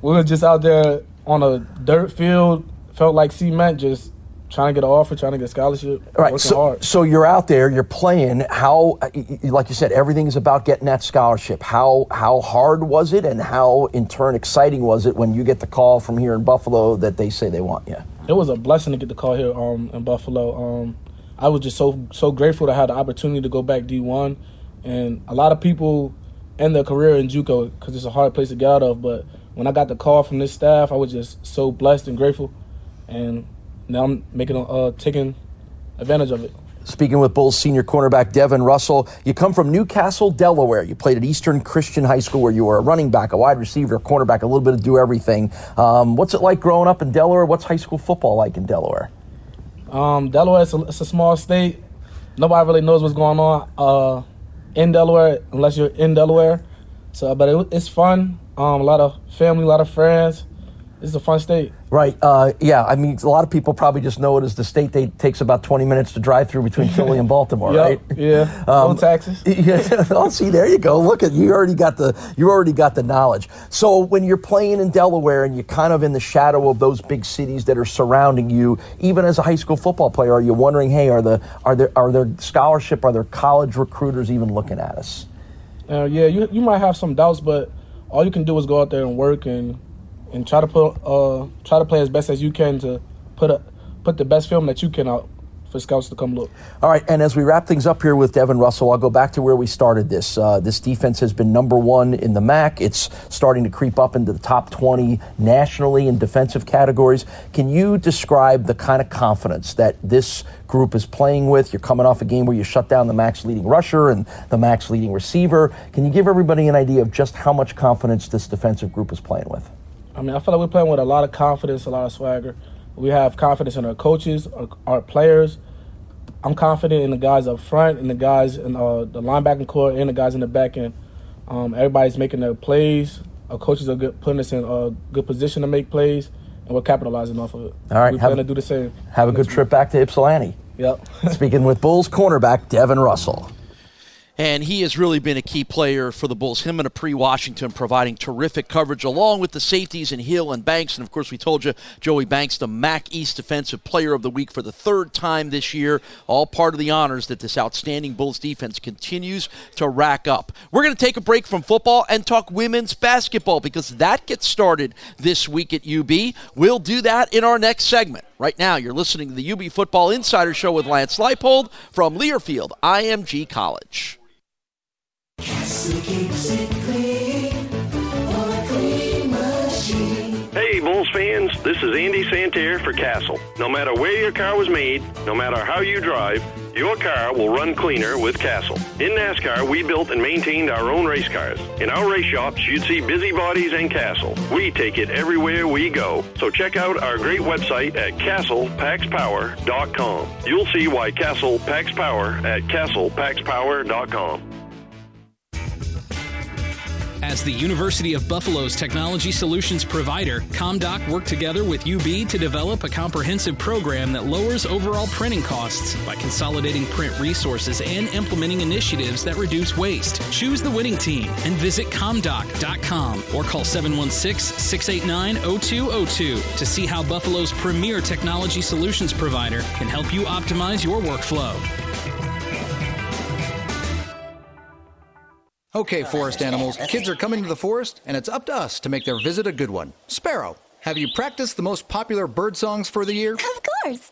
we were just out there on a dirt field, felt like cement, just trying to get an offer, trying to get a scholarship. All right, so, hard. so you're out there, you're playing. How, like you said, everything is about getting that scholarship. How how hard was it, and how in turn exciting was it when you get the call from here in Buffalo that they say they want you? It was a blessing to get the call here um, in Buffalo. Um, I was just so so grateful to have the opportunity to go back D1, and a lot of people end their career in JUCO because it's a hard place to get out of. But when I got the call from this staff, I was just so blessed and grateful, and now I'm making uh, taking advantage of it. Speaking with Bulls senior cornerback Devin Russell, you come from New Castle, Delaware. You played at Eastern Christian High School where you were a running back, a wide receiver, a cornerback, a little bit of do everything. Um, what's it like growing up in Delaware? What's high school football like in Delaware? Um, Delaware is a, it's a small state. Nobody really knows what's going on uh, in Delaware unless you're in Delaware. So, but it, it's fun. Um, a lot of family, a lot of friends. It's a fun state. Right. Uh, yeah. I mean, a lot of people probably just know it as the state that takes about 20 minutes to drive through between (laughs) Philly and Baltimore, yep, right? Yeah. (laughs) Um, no taxes. (laughs) Yeah. oh, see, there you go. Look at you already got the you already got the knowledge. So when you're playing in Delaware and you're kind of in the shadow of those big cities that are surrounding you, even as a high school football player, are you wondering, hey, are the are there are there scholarship, are there college recruiters even looking at us? Uh, yeah, you you might have some doubts, but all you can do is go out there and work and and try to put uh, try to play as best as you can to put a put the best film that you can out for scouts to come look. All right, and as we wrap things up here with Devin Russell, I'll go back to where we started this. Uh, this defense has been number one in the MAC. It's starting to creep up into the top 20 nationally in defensive categories. Can you describe the kind of confidence that this group is playing with? You're coming off a game where you shut down the MAC's leading rusher and the MAC's leading receiver. Can you give everybody an idea of just how much confidence this defensive group is playing with? I mean, I feel like we're playing with a lot of confidence, a lot of swagger. We have confidence in our coaches, our, our players. I'm confident in the guys up front, and the guys in uh, the linebacking core, and the guys in the back end. Um, everybody's making their plays. Our coaches are good, putting us in a good position to make plays, and we're capitalizing off of it. All right, we're going to do the same. Have a good trip back to Ypsilanti. Yep. (laughs) Speaking with Bulls cornerback Devin Russell and he has really been a key player for the Bulls. Him and Aapri Washington providing terrific coverage along with the safeties and Hill and Banks. And of course, we told you Joey Banks, the MAC East Defensive Player of the Week for the third time this year. All part of the honors that this outstanding Bulls defense continues to rack up. We're going to take a break from football and talk women's basketball because that gets started this week at UB. We'll do that in our next segment. Right now, you're listening to the UB Football Insider Show with Lance Leipold from Learfield IMG College. Hey, Bulls fans, this is Andy Santerre for Castle. No matter where your car was made, no matter how you drive, your car will run cleaner with Castle. In NASCAR, we built and maintained our own race cars. In our race shops, you'd see busybodies and Castle. We take it everywhere we go. So check out our great website at castlepackspower.com. You'll see why Castle packs power at castlepackspower.com. As the University of Buffalo's technology solutions provider, ComDoc worked together with UB to develop a comprehensive program that lowers overall printing costs by consolidating print resources and implementing initiatives that reduce waste. Choose the winning team and visit comdoc.com or call 716 689 0202 to see how Buffalo's premier technology solutions provider can help you optimize your workflow. Okay, forest animals, kids are coming to the forest, and it's up to us to make their visit a good one. Sparrow, have you practiced the most popular bird songs for the year? Of course.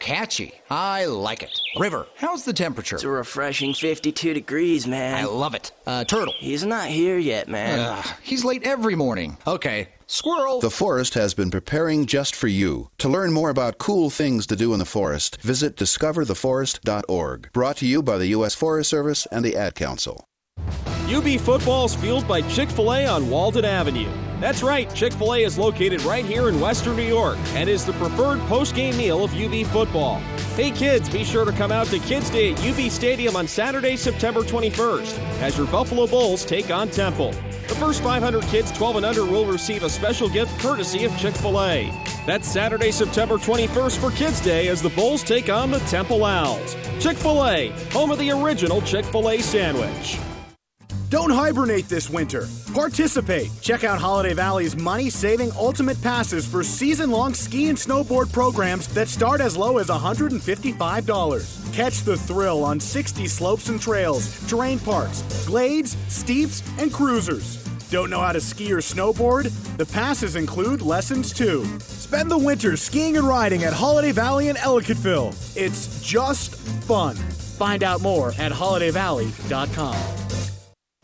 Catchy. I like it. River, how's the temperature? It's a refreshing 52 degrees, man. I love it. Uh, turtle. He's not here yet, man. Uh, he's late every morning. Okay. Squirrel. The forest has been preparing just for you. To learn more about cool things to do in the forest, visit discovertheforest.org. Brought to you by the U.S. Forest Service and the Ad Council. UB football's fueled by Chick fil A on Walden Avenue. That's right, Chick fil A is located right here in Western New York and is the preferred post game meal of UB football. Hey kids, be sure to come out to Kids Day at UB Stadium on Saturday, September 21st as your Buffalo Bulls take on Temple. The first 500 kids 12 and under will receive a special gift courtesy of Chick fil A. That's Saturday, September 21st for Kids Day as the Bulls take on the Temple Owls. Chick fil A, home of the original Chick fil A sandwich. Don't hibernate this winter. Participate. Check out Holiday Valley's money saving ultimate passes for season long ski and snowboard programs that start as low as $155. Catch the thrill on 60 slopes and trails, terrain parks, glades, steeps, and cruisers. Don't know how to ski or snowboard? The passes include lessons too. Spend the winter skiing and riding at Holiday Valley in Ellicottville. It's just fun. Find out more at holidayvalley.com.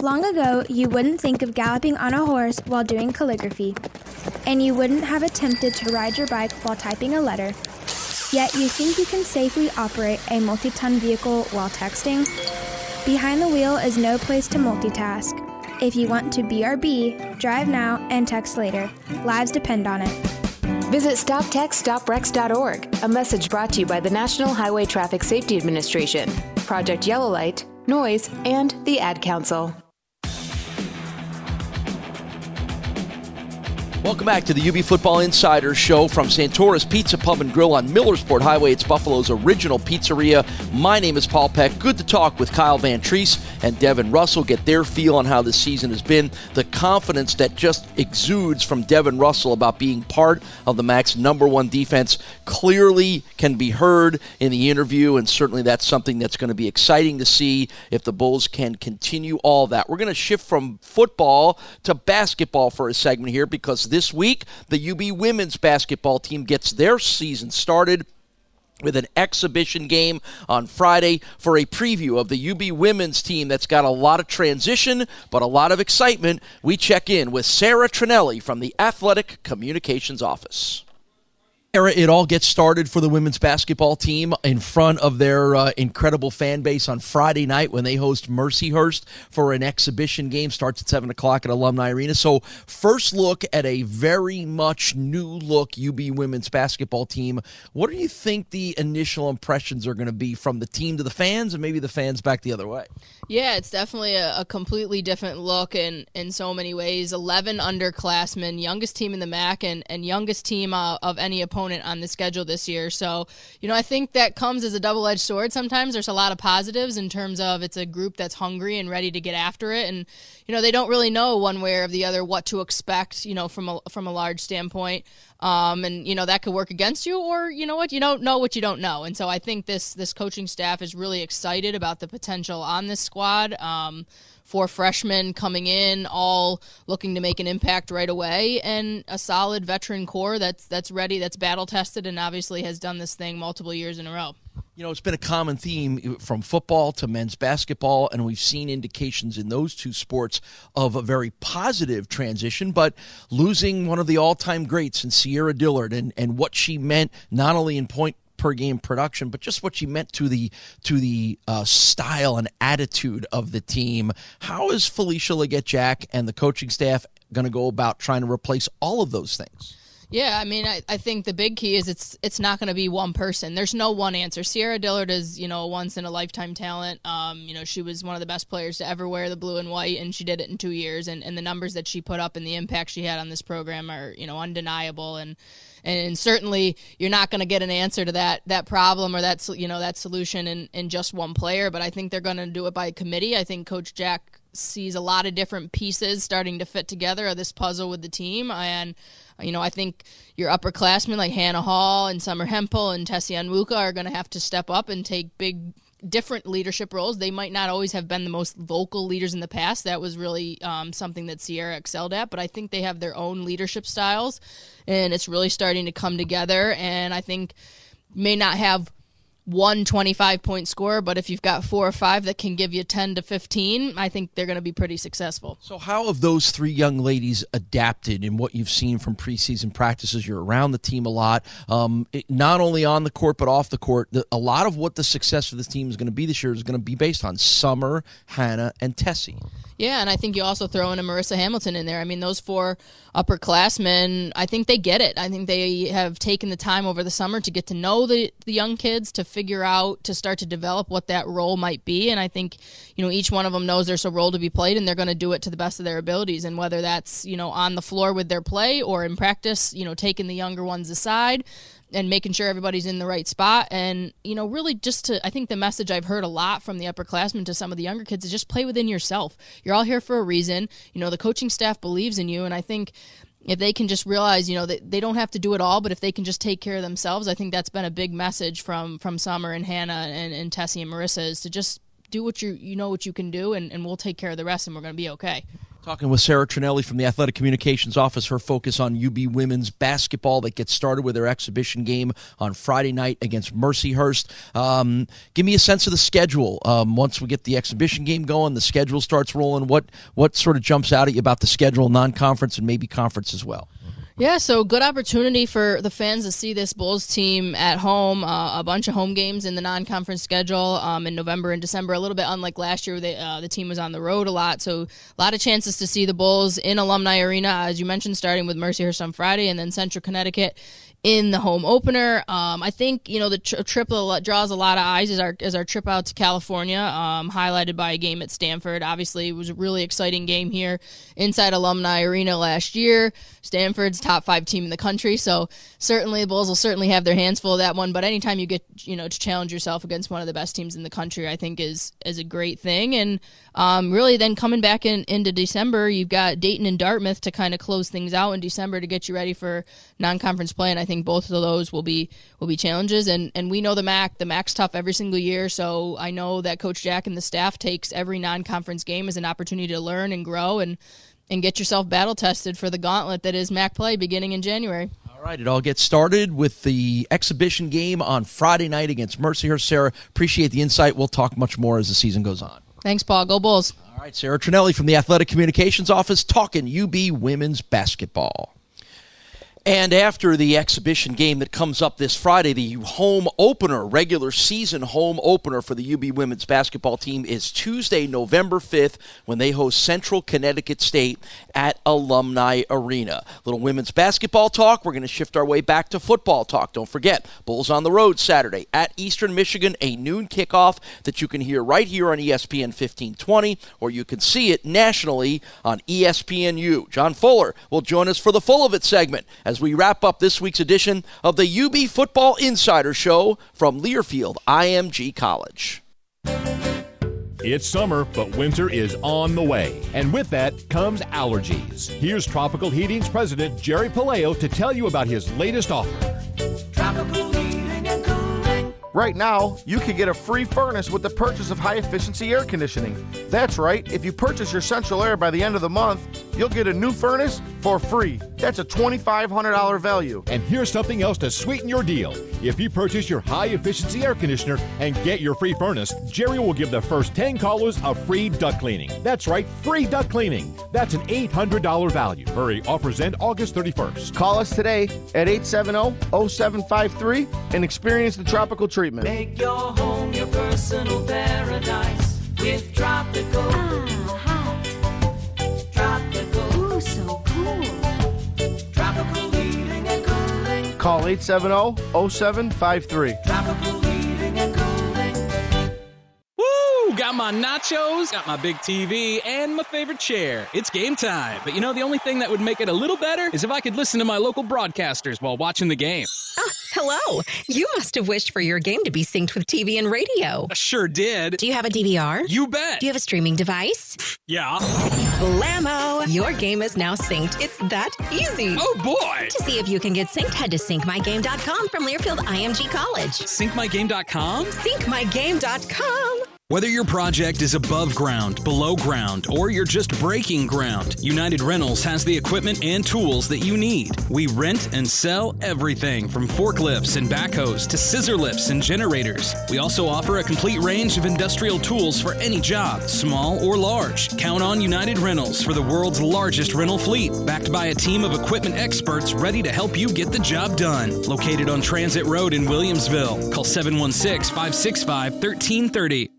Long ago, you wouldn't think of galloping on a horse while doing calligraphy, and you wouldn't have attempted to ride your bike while typing a letter. Yet you think you can safely operate a multi ton vehicle while texting? Behind the wheel is no place to multitask. If you want to BRB, drive now and text later. Lives depend on it. Visit StopTextStopWrecks.org, a message brought to you by the National Highway Traffic Safety Administration, Project Yellow Light, Noise, and the Ad Council. Welcome back to the UB Football Insider Show from Santora's Pizza Pub and Grill on Millersport Highway. It's Buffalo's original pizzeria. My name is Paul Peck. Good to talk with Kyle Vantrease and Devin Russell, get their feel on how this season has been. The confidence that just exudes from Devin Russell about being part of the MAC's number one defense clearly can be heard in the interview, and certainly that's something that's going to be exciting to see if the Bulls can continue all that. We're going to shift from football to basketball for a segment here because this week, the UB women's basketball team gets their season started with an exhibition game on Friday for a preview of the UB women's team that's got a lot of transition but a lot of excitement. We check in with Sarah Trinelli from the Athletic Communications Office. Sarah, it all gets started for the women's basketball team in front of their uh, incredible fan base on Friday night when they host Mercyhurst for an exhibition game. Starts at 7 o'clock at Alumni Arena. So, first look at a very much new look UB women's basketball team. What do you think the initial impressions are going to be from the team to the fans and maybe the fans back the other way? Yeah, it's definitely a, a completely different look in, in so many ways. 11 underclassmen, youngest team in the MAC, and, and youngest team uh, of any opponent on the schedule this year. So, you know, I think that comes as a double edged sword. Sometimes there's a lot of positives in terms of it's a group that's hungry and ready to get after it. And, you know, they don't really know one way or the other what to expect, you know, from a, from a large standpoint. Um, and you know that could work against you, or you know what, you don't know what you don't know. And so I think this this coaching staff is really excited about the potential on this squad. Um, four freshmen coming in, all looking to make an impact right away, and a solid veteran core that's that's ready, that's battle tested, and obviously has done this thing multiple years in a row. You know, it's been a common theme from football to men's basketball, and we've seen indications in those two sports of a very positive transition. But losing one of the all time greats in Cierra Dillard and, and what she meant, not only in point per game production, but just what she meant to the to the uh, style and attitude of the team. How is Felicia Legette-Jack and the coaching staff going to go about trying to replace all of those things? Yeah, I mean, I, I think the big key is it's it's not going to be one person. There's no one answer. Cierra Dillard is, you know, a once in a lifetime talent. Um, you know, she was one of the best players to ever wear the blue and white, and she did it in two years. And, and the numbers that she put up and the impact she had on this program are, you know, undeniable. And and certainly you're not going to get an answer to that that problem or that you know that solution in in just one player. But I think they're going to do it by committee. I think Coach Jack sees a lot of different pieces starting to fit together of this puzzle with the team and you know, I think your upperclassmen like Hanna Hall and Summer Hempel and Tessie Onwuka are going to have to step up and take big, different leadership roles. They might not always have been the most vocal leaders in the past. That was really um, something that Cierra excelled at, but I think they have their own leadership styles, and it's really starting to come together. And I think may not have one 25 point score, but if you've got four or five that can give you 10 to 15, I think they're going to be pretty successful. So, how have those three young ladies adapted in what you've seen from preseason practices? You're around the team a lot, um, it, not only on the court, but off the court. The, a lot of what the success of this team is going to be this year is going to be based on Summer, Hanna, and Tessie. Yeah, and I think you also throw in a Marissa Hamilton in there. I mean, those four upperclassmen, I think they get it. I think they have taken the time over the summer to get to know the, the young kids, to figure out, to start to develop what that role might be. And I think, you know, each one of them knows there's a role to be played and they're going to do it to the best of their abilities. And whether that's, you know, on the floor with their play or in practice, you know, taking the younger ones aside, and making sure everybody's in the right spot. And, you know, really just to, I think the message I've heard a lot from the upperclassmen to some of the younger kids is just play within yourself. You're all here for a reason. You know, the coaching staff believes in you. And I think if they can just realize, you know, that they don't have to do it all, but if they can just take care of themselves, I think that's been a big message from, from Summer and Hanna and, and Tessie and Marissa is to just do what you, you know what you can do and, and we'll take care of the rest and we're going to be okay. Talking with Sarah Trinelli from the Athletic Communications Office, her focus on UB women's basketball that gets started with their exhibition game on Friday night against Mercyhurst. Um, give me a sense of the schedule. Um, once we get the exhibition game going, the schedule starts rolling. What what sort of jumps out at you about the schedule, non-conference and maybe conference as well? Yeah, so good opportunity for the fans to see this Bulls team at home. Uh, a bunch of home games in the non-conference schedule um, in November and December. A little bit unlike last year, they, uh, the team was on the road a lot, so a lot of chances to see the Bulls in Alumni Arena, as you mentioned, starting with Mercyhurst on Friday and then Central Connecticut in the home opener. Um, I think you know the tri- trip draws a lot of eyes as our as our trip out to California, um, highlighted by a game at Stanford. Obviously, it was a really exciting game here inside Alumni Arena last year. Stanford's top five team in the country, so certainly the Bulls will certainly have their hands full of that one. But anytime you get you know to challenge yourself against one of the best teams in the country, I think is is a great thing. And um, really, then coming back in into December, you've got Dayton and Dartmouth to kind of close things out in December to get you ready for non-conference play. And I think both of those will be will be challenges. And and we know the MAC, the MAC's tough every single year. So I know that Coach Jack and the staff takes every non-conference game as an opportunity to learn and grow and and get yourself battle tested for the gauntlet that is MAC play beginning in January. All right, it all gets started with the exhibition game on Friday night against Mercyhurst. Sarah, appreciate the insight. We'll talk much more as the season goes on. Thanks, Paul. Go Bulls. All right, Sarah Trinelli from the Athletic Communications Office talking UB women's basketball. And after the exhibition game that comes up this Friday, the home opener, regular season home opener for the UB women's basketball team is Tuesday, November 5th, when they host Central Connecticut State at Alumni Arena. Little women's basketball talk. We're going to shift our way back to football talk. Don't forget, Bulls on the road Saturday at Eastern Michigan, a noon kickoff that you can hear right here on ESPN 1520, or you can see it nationally on ESPNU. John Fuller will join us for the full of it segment as we wrap up this week's edition of the UB Football Insider Show from Learfield IMG College. It's summer, but winter is on the way. And with that comes allergies. Here's Tropical Heating's president, Jerry Paleo, to tell you about his latest offer. Tropical heating and cooling. Right now, you can get a free furnace with the purchase of high efficiency air conditioning. That's right, if you purchase your central air by the end of the month, you'll get a new furnace for free. That's a $2,500 value. And here's something else to sweeten your deal. If you purchase your high efficiency air conditioner and get your free furnace, Jerry will give the first 10 callers a free duct cleaning. That's right, free duct cleaning. That's an $800 value. Hurry, offers end August 31st. Call us today at 870-0753 and experience the tropical treatment. Make your home your personal paradise with tropical. Ah, Tropical. Ooh, so cool. Tropical heating and cooling. Call 870-0753. Tropical heating and cooling. Woo! Got my nachos, got my big TV, and my favorite chair. It's game time. But you know, the only thing that would make it a little better is if I could listen to my local broadcasters while watching the game. Ah, (laughs) hello. You must have wished for your game to be synced with TV and radio. I sure did. Do you have a DVR? You bet. Do you have a streaming device? Yeah. Blammo! Your game is now synced. It's that easy. Oh boy! To see if you can get synced, head to syncmygame.com from Learfield IMG College. SyncMyGame.com? Syncmygame.com. Whether your project is above ground, below ground, or you're just breaking ground, United Rentals has the equipment and tools that you need. We rent and sell everything from forklifts and backhoes to scissor lifts and generators. We also offer a complete range of industrial tools for any job, small or large. Count on United Rentals for the world's largest rental fleet, backed by a team of equipment experts ready to help you get the job done. Located on Transit Road in Williamsville. Call 716 565 1330.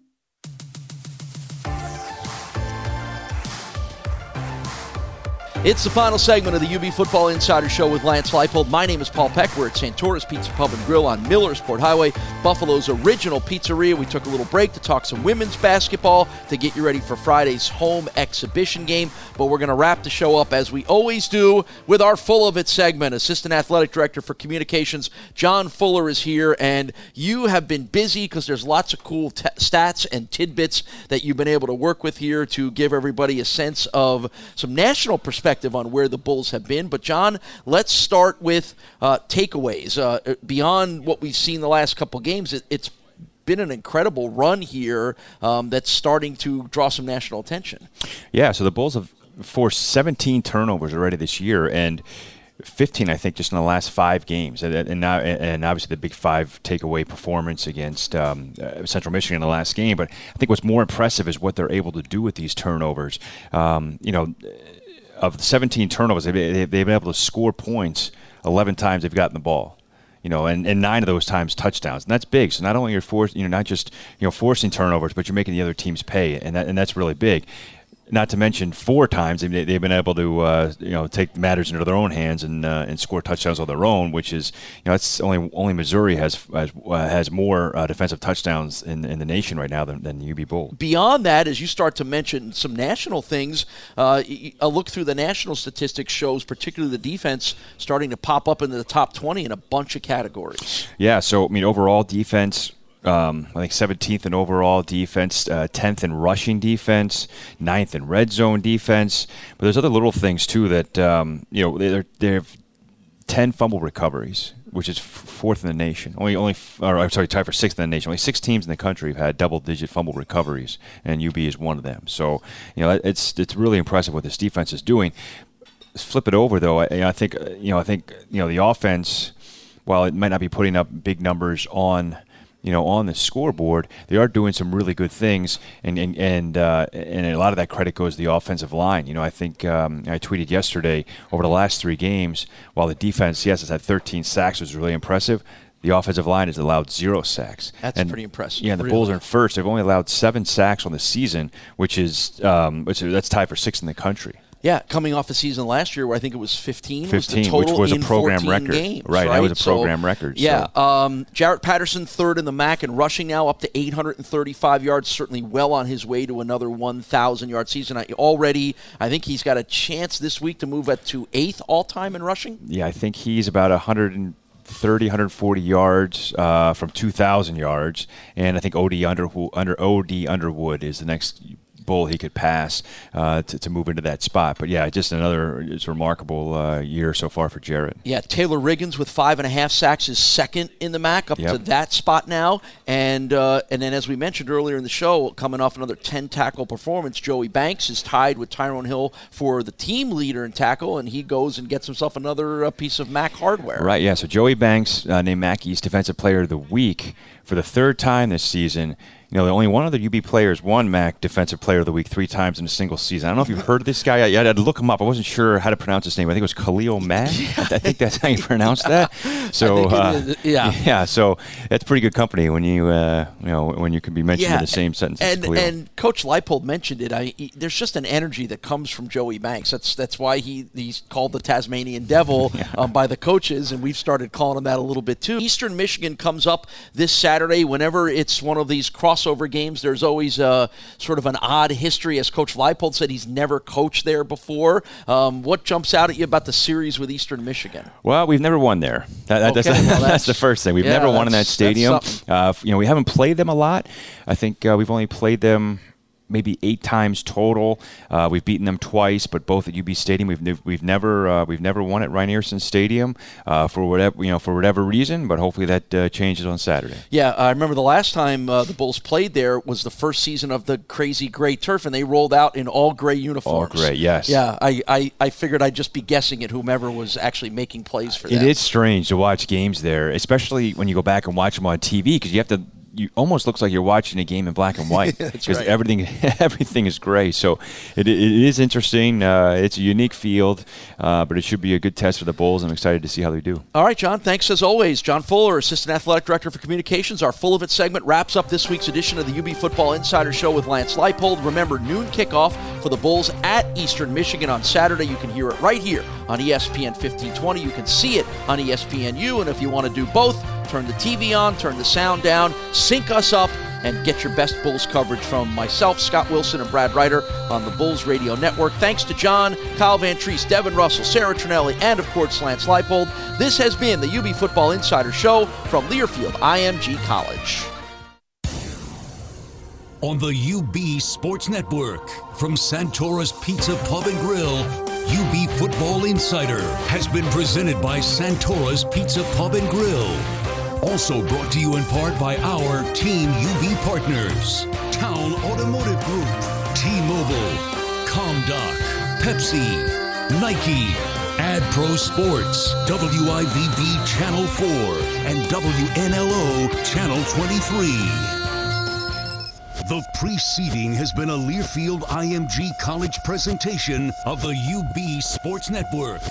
It's the final segment of the UB Football Insider Show with Lance Leipold. My name is Paul Peck. We're at Santora's Pizza Pub and Grill on Millersport Highway, Buffalo's original pizzeria. We took a little break to talk some women's basketball to get you ready for Friday's home exhibition game. But we're going to wrap the show up as we always do with our Full of It segment. Assistant Athletic Director for Communications, John Fuller, is here. And you have been busy because there's lots of cool t- stats and tidbits that you've been able to work with here to give everybody a sense of some national perspective on where the Bulls have been. But, John, let's start with uh, takeaways. Uh, beyond what we've seen the last couple games, it, it's been an incredible run here um, that's starting to draw some national attention. Yeah, so the Bulls have forced 17 turnovers already this year, and 15, I think, just in the last five games, and, and now and obviously the big five takeaway performance against um, uh, Central Michigan in the last game. But I think what's more impressive is what they're able to do with these turnovers. Um, you know of the 17 turnovers, they've, they've been able to score points 11 times they've gotten the ball. You know, and, and nine of those times touchdowns, and that's big. So not only you're forcing, you know, not just you know forcing turnovers, but you're making the other teams pay, and that and that's really big not to mention four times they've, they've been able to uh, you know take matters into their own hands and uh, and score touchdowns on their own, which is you know that's only only Missouri has has, uh, has more uh, defensive touchdowns in, in the nation right now than, than the UB Bull. Beyond that, as you start to mention some national things, uh, a look through the national statistics shows particularly the defense starting to pop up into the top 20 in a bunch of categories. Yeah, so I mean overall defense um, I think 17th in overall defense, uh, 10th in rushing defense, 9th in red zone defense. But there's other little things too that um, you know they're they have 10 fumble recoveries, which is fourth in the nation. Only only or I'm sorry, tied for sixth in the nation. Only six teams in the country have had double-digit fumble recoveries, and UB is one of them. So you know it's it's really impressive what this defense is doing. Flip it over though, I, I think you know I think you know the offense, while it might not be putting up big numbers on you know, on the scoreboard, they are doing some really good things, and and and, uh, and a lot of that credit goes to the offensive line. You know, I think um, I tweeted yesterday over the last three games, while the defense, yes, has had 13 sacks, was really impressive. The offensive line has allowed zero sacks. That's and, pretty impressive. Yeah, the really. Bulls are in first. They've only allowed seven sacks on the season, which is um, which that's tied for sixth in the country. Yeah, coming off a season last year where I think it was 15. 15, was which was a program record. Games, right, right, that was a so, program record. Yeah, um, Jaret Patterson third in the MAC and rushing now up to 835 yards. Certainly well on his way to another 1,000 yard season. I, already, I think he's got a chance this week to move up to eighth all time in rushing. Yeah, I think he's about 100. 30, 140 yards uh, from 2,000 yards, and I think OD under under OD Underwood is the next bull he could pass uh, to, to move into that spot. But yeah, just another it's remarkable uh, year so far for Jaret. Yeah, Taylor Riggins with five and a half sacks is second in the MAC up Yep. to that spot now, and uh, and then as we mentioned earlier in the show, coming off another ten tackle performance, Joey Banks is tied with Tyrone Hill for the team leader in tackle, and he goes and gets himself another uh, piece of MAC hardware. Right, yeah. So Joey Banks, uh, named MAC East Defensive Player of the Week for the third time this season. You know, the only one other UB player has won MAC Defensive Player of the Week three times in a single season. I don't know if you've heard this guy. I, I had to look him up. I wasn't sure how to pronounce his name. I think it was Khalil (laughs) Mack. I think that's how you pronounce that. (laughs) So, uh, yeah. (laughs) yeah. So that's pretty good company when you, uh, you know, when you can be mentioned Yeah, in the same sentence. as And and Coach Leipold mentioned it. I he- there's just an energy that comes from Joey Banks. That's that's why he he's called the Tasmanian Devil um, by the coaches, and we've started calling him that a little bit too. Eastern Michigan comes up this Saturday. Whenever it's one of these crossover games, there's always a sort of an odd history. As Coach Leipold said, he's never coached there before. Um, what jumps out at you about the series with Eastern Michigan? Well, we've never won there. That, that- that's, well, (laughs) that's, that's- the first thing. We've yeah, never won in that stadium. Uh, you know, we haven't played them a lot. I think uh, we've only played them maybe eight times total. Uh, we've beaten them twice, but both at UB Stadium. We've nev- we've never uh, we've never won at Rynearson Stadium uh, for whatever you know for whatever reason. But hopefully that uh, changes on Saturday. Yeah, I remember the last time uh, the Bulls played there was the first season of the crazy gray turf, and they rolled out in all gray uniforms. All gray, yes. Yeah, I, I, I figured I'd just be guessing at whomever was actually making plays for It them. is strange to watch games there, especially when you go back and watch them on TV because you have to you almost looks like you're watching a game in black and white (laughs) because right. everything (laughs) everything is gray. So it, it is interesting. Uh, it's a unique field, uh, but it should be a good test for the Bulls. I'm excited to see how they do. All right, John. Thanks as always. John Fuller, Assistant Athletic Director for Communications. Our Full of It segment wraps up this week's edition of the UB Football Insider Show with Lance Leipold. Remember, noon kickoff for the Bulls at Eastern Michigan on Saturday. You can hear it right here on ESPN 1520. You can see it on ESPNU. And if you want to do both, turn the TV on, turn the sound down, sync us up, and get your best Bulls coverage from myself, Scott Wilson, and Brad Ryder on the Bulls Radio Network. Thanks to John, Kyle Vantrease, Devin Russell, Sarah Trinelli, and of course Lance Leipold. This has been the UB Football Insider Show from Learfield IMG College. On the UB Sports Network, from Santora's Pizza Pub and Grill, UB Football Insider has been presented by Santora's Pizza Pub and Grill. Also brought to you in part by our Team UB partners Town Automotive Group, T Mobile, ComDoc, Pepsi, Nike, AdPro Sports, WIVB Channel 4, and WNLO Channel 23. The preceding has been a Learfield IMG College presentation of the UB Sports Network.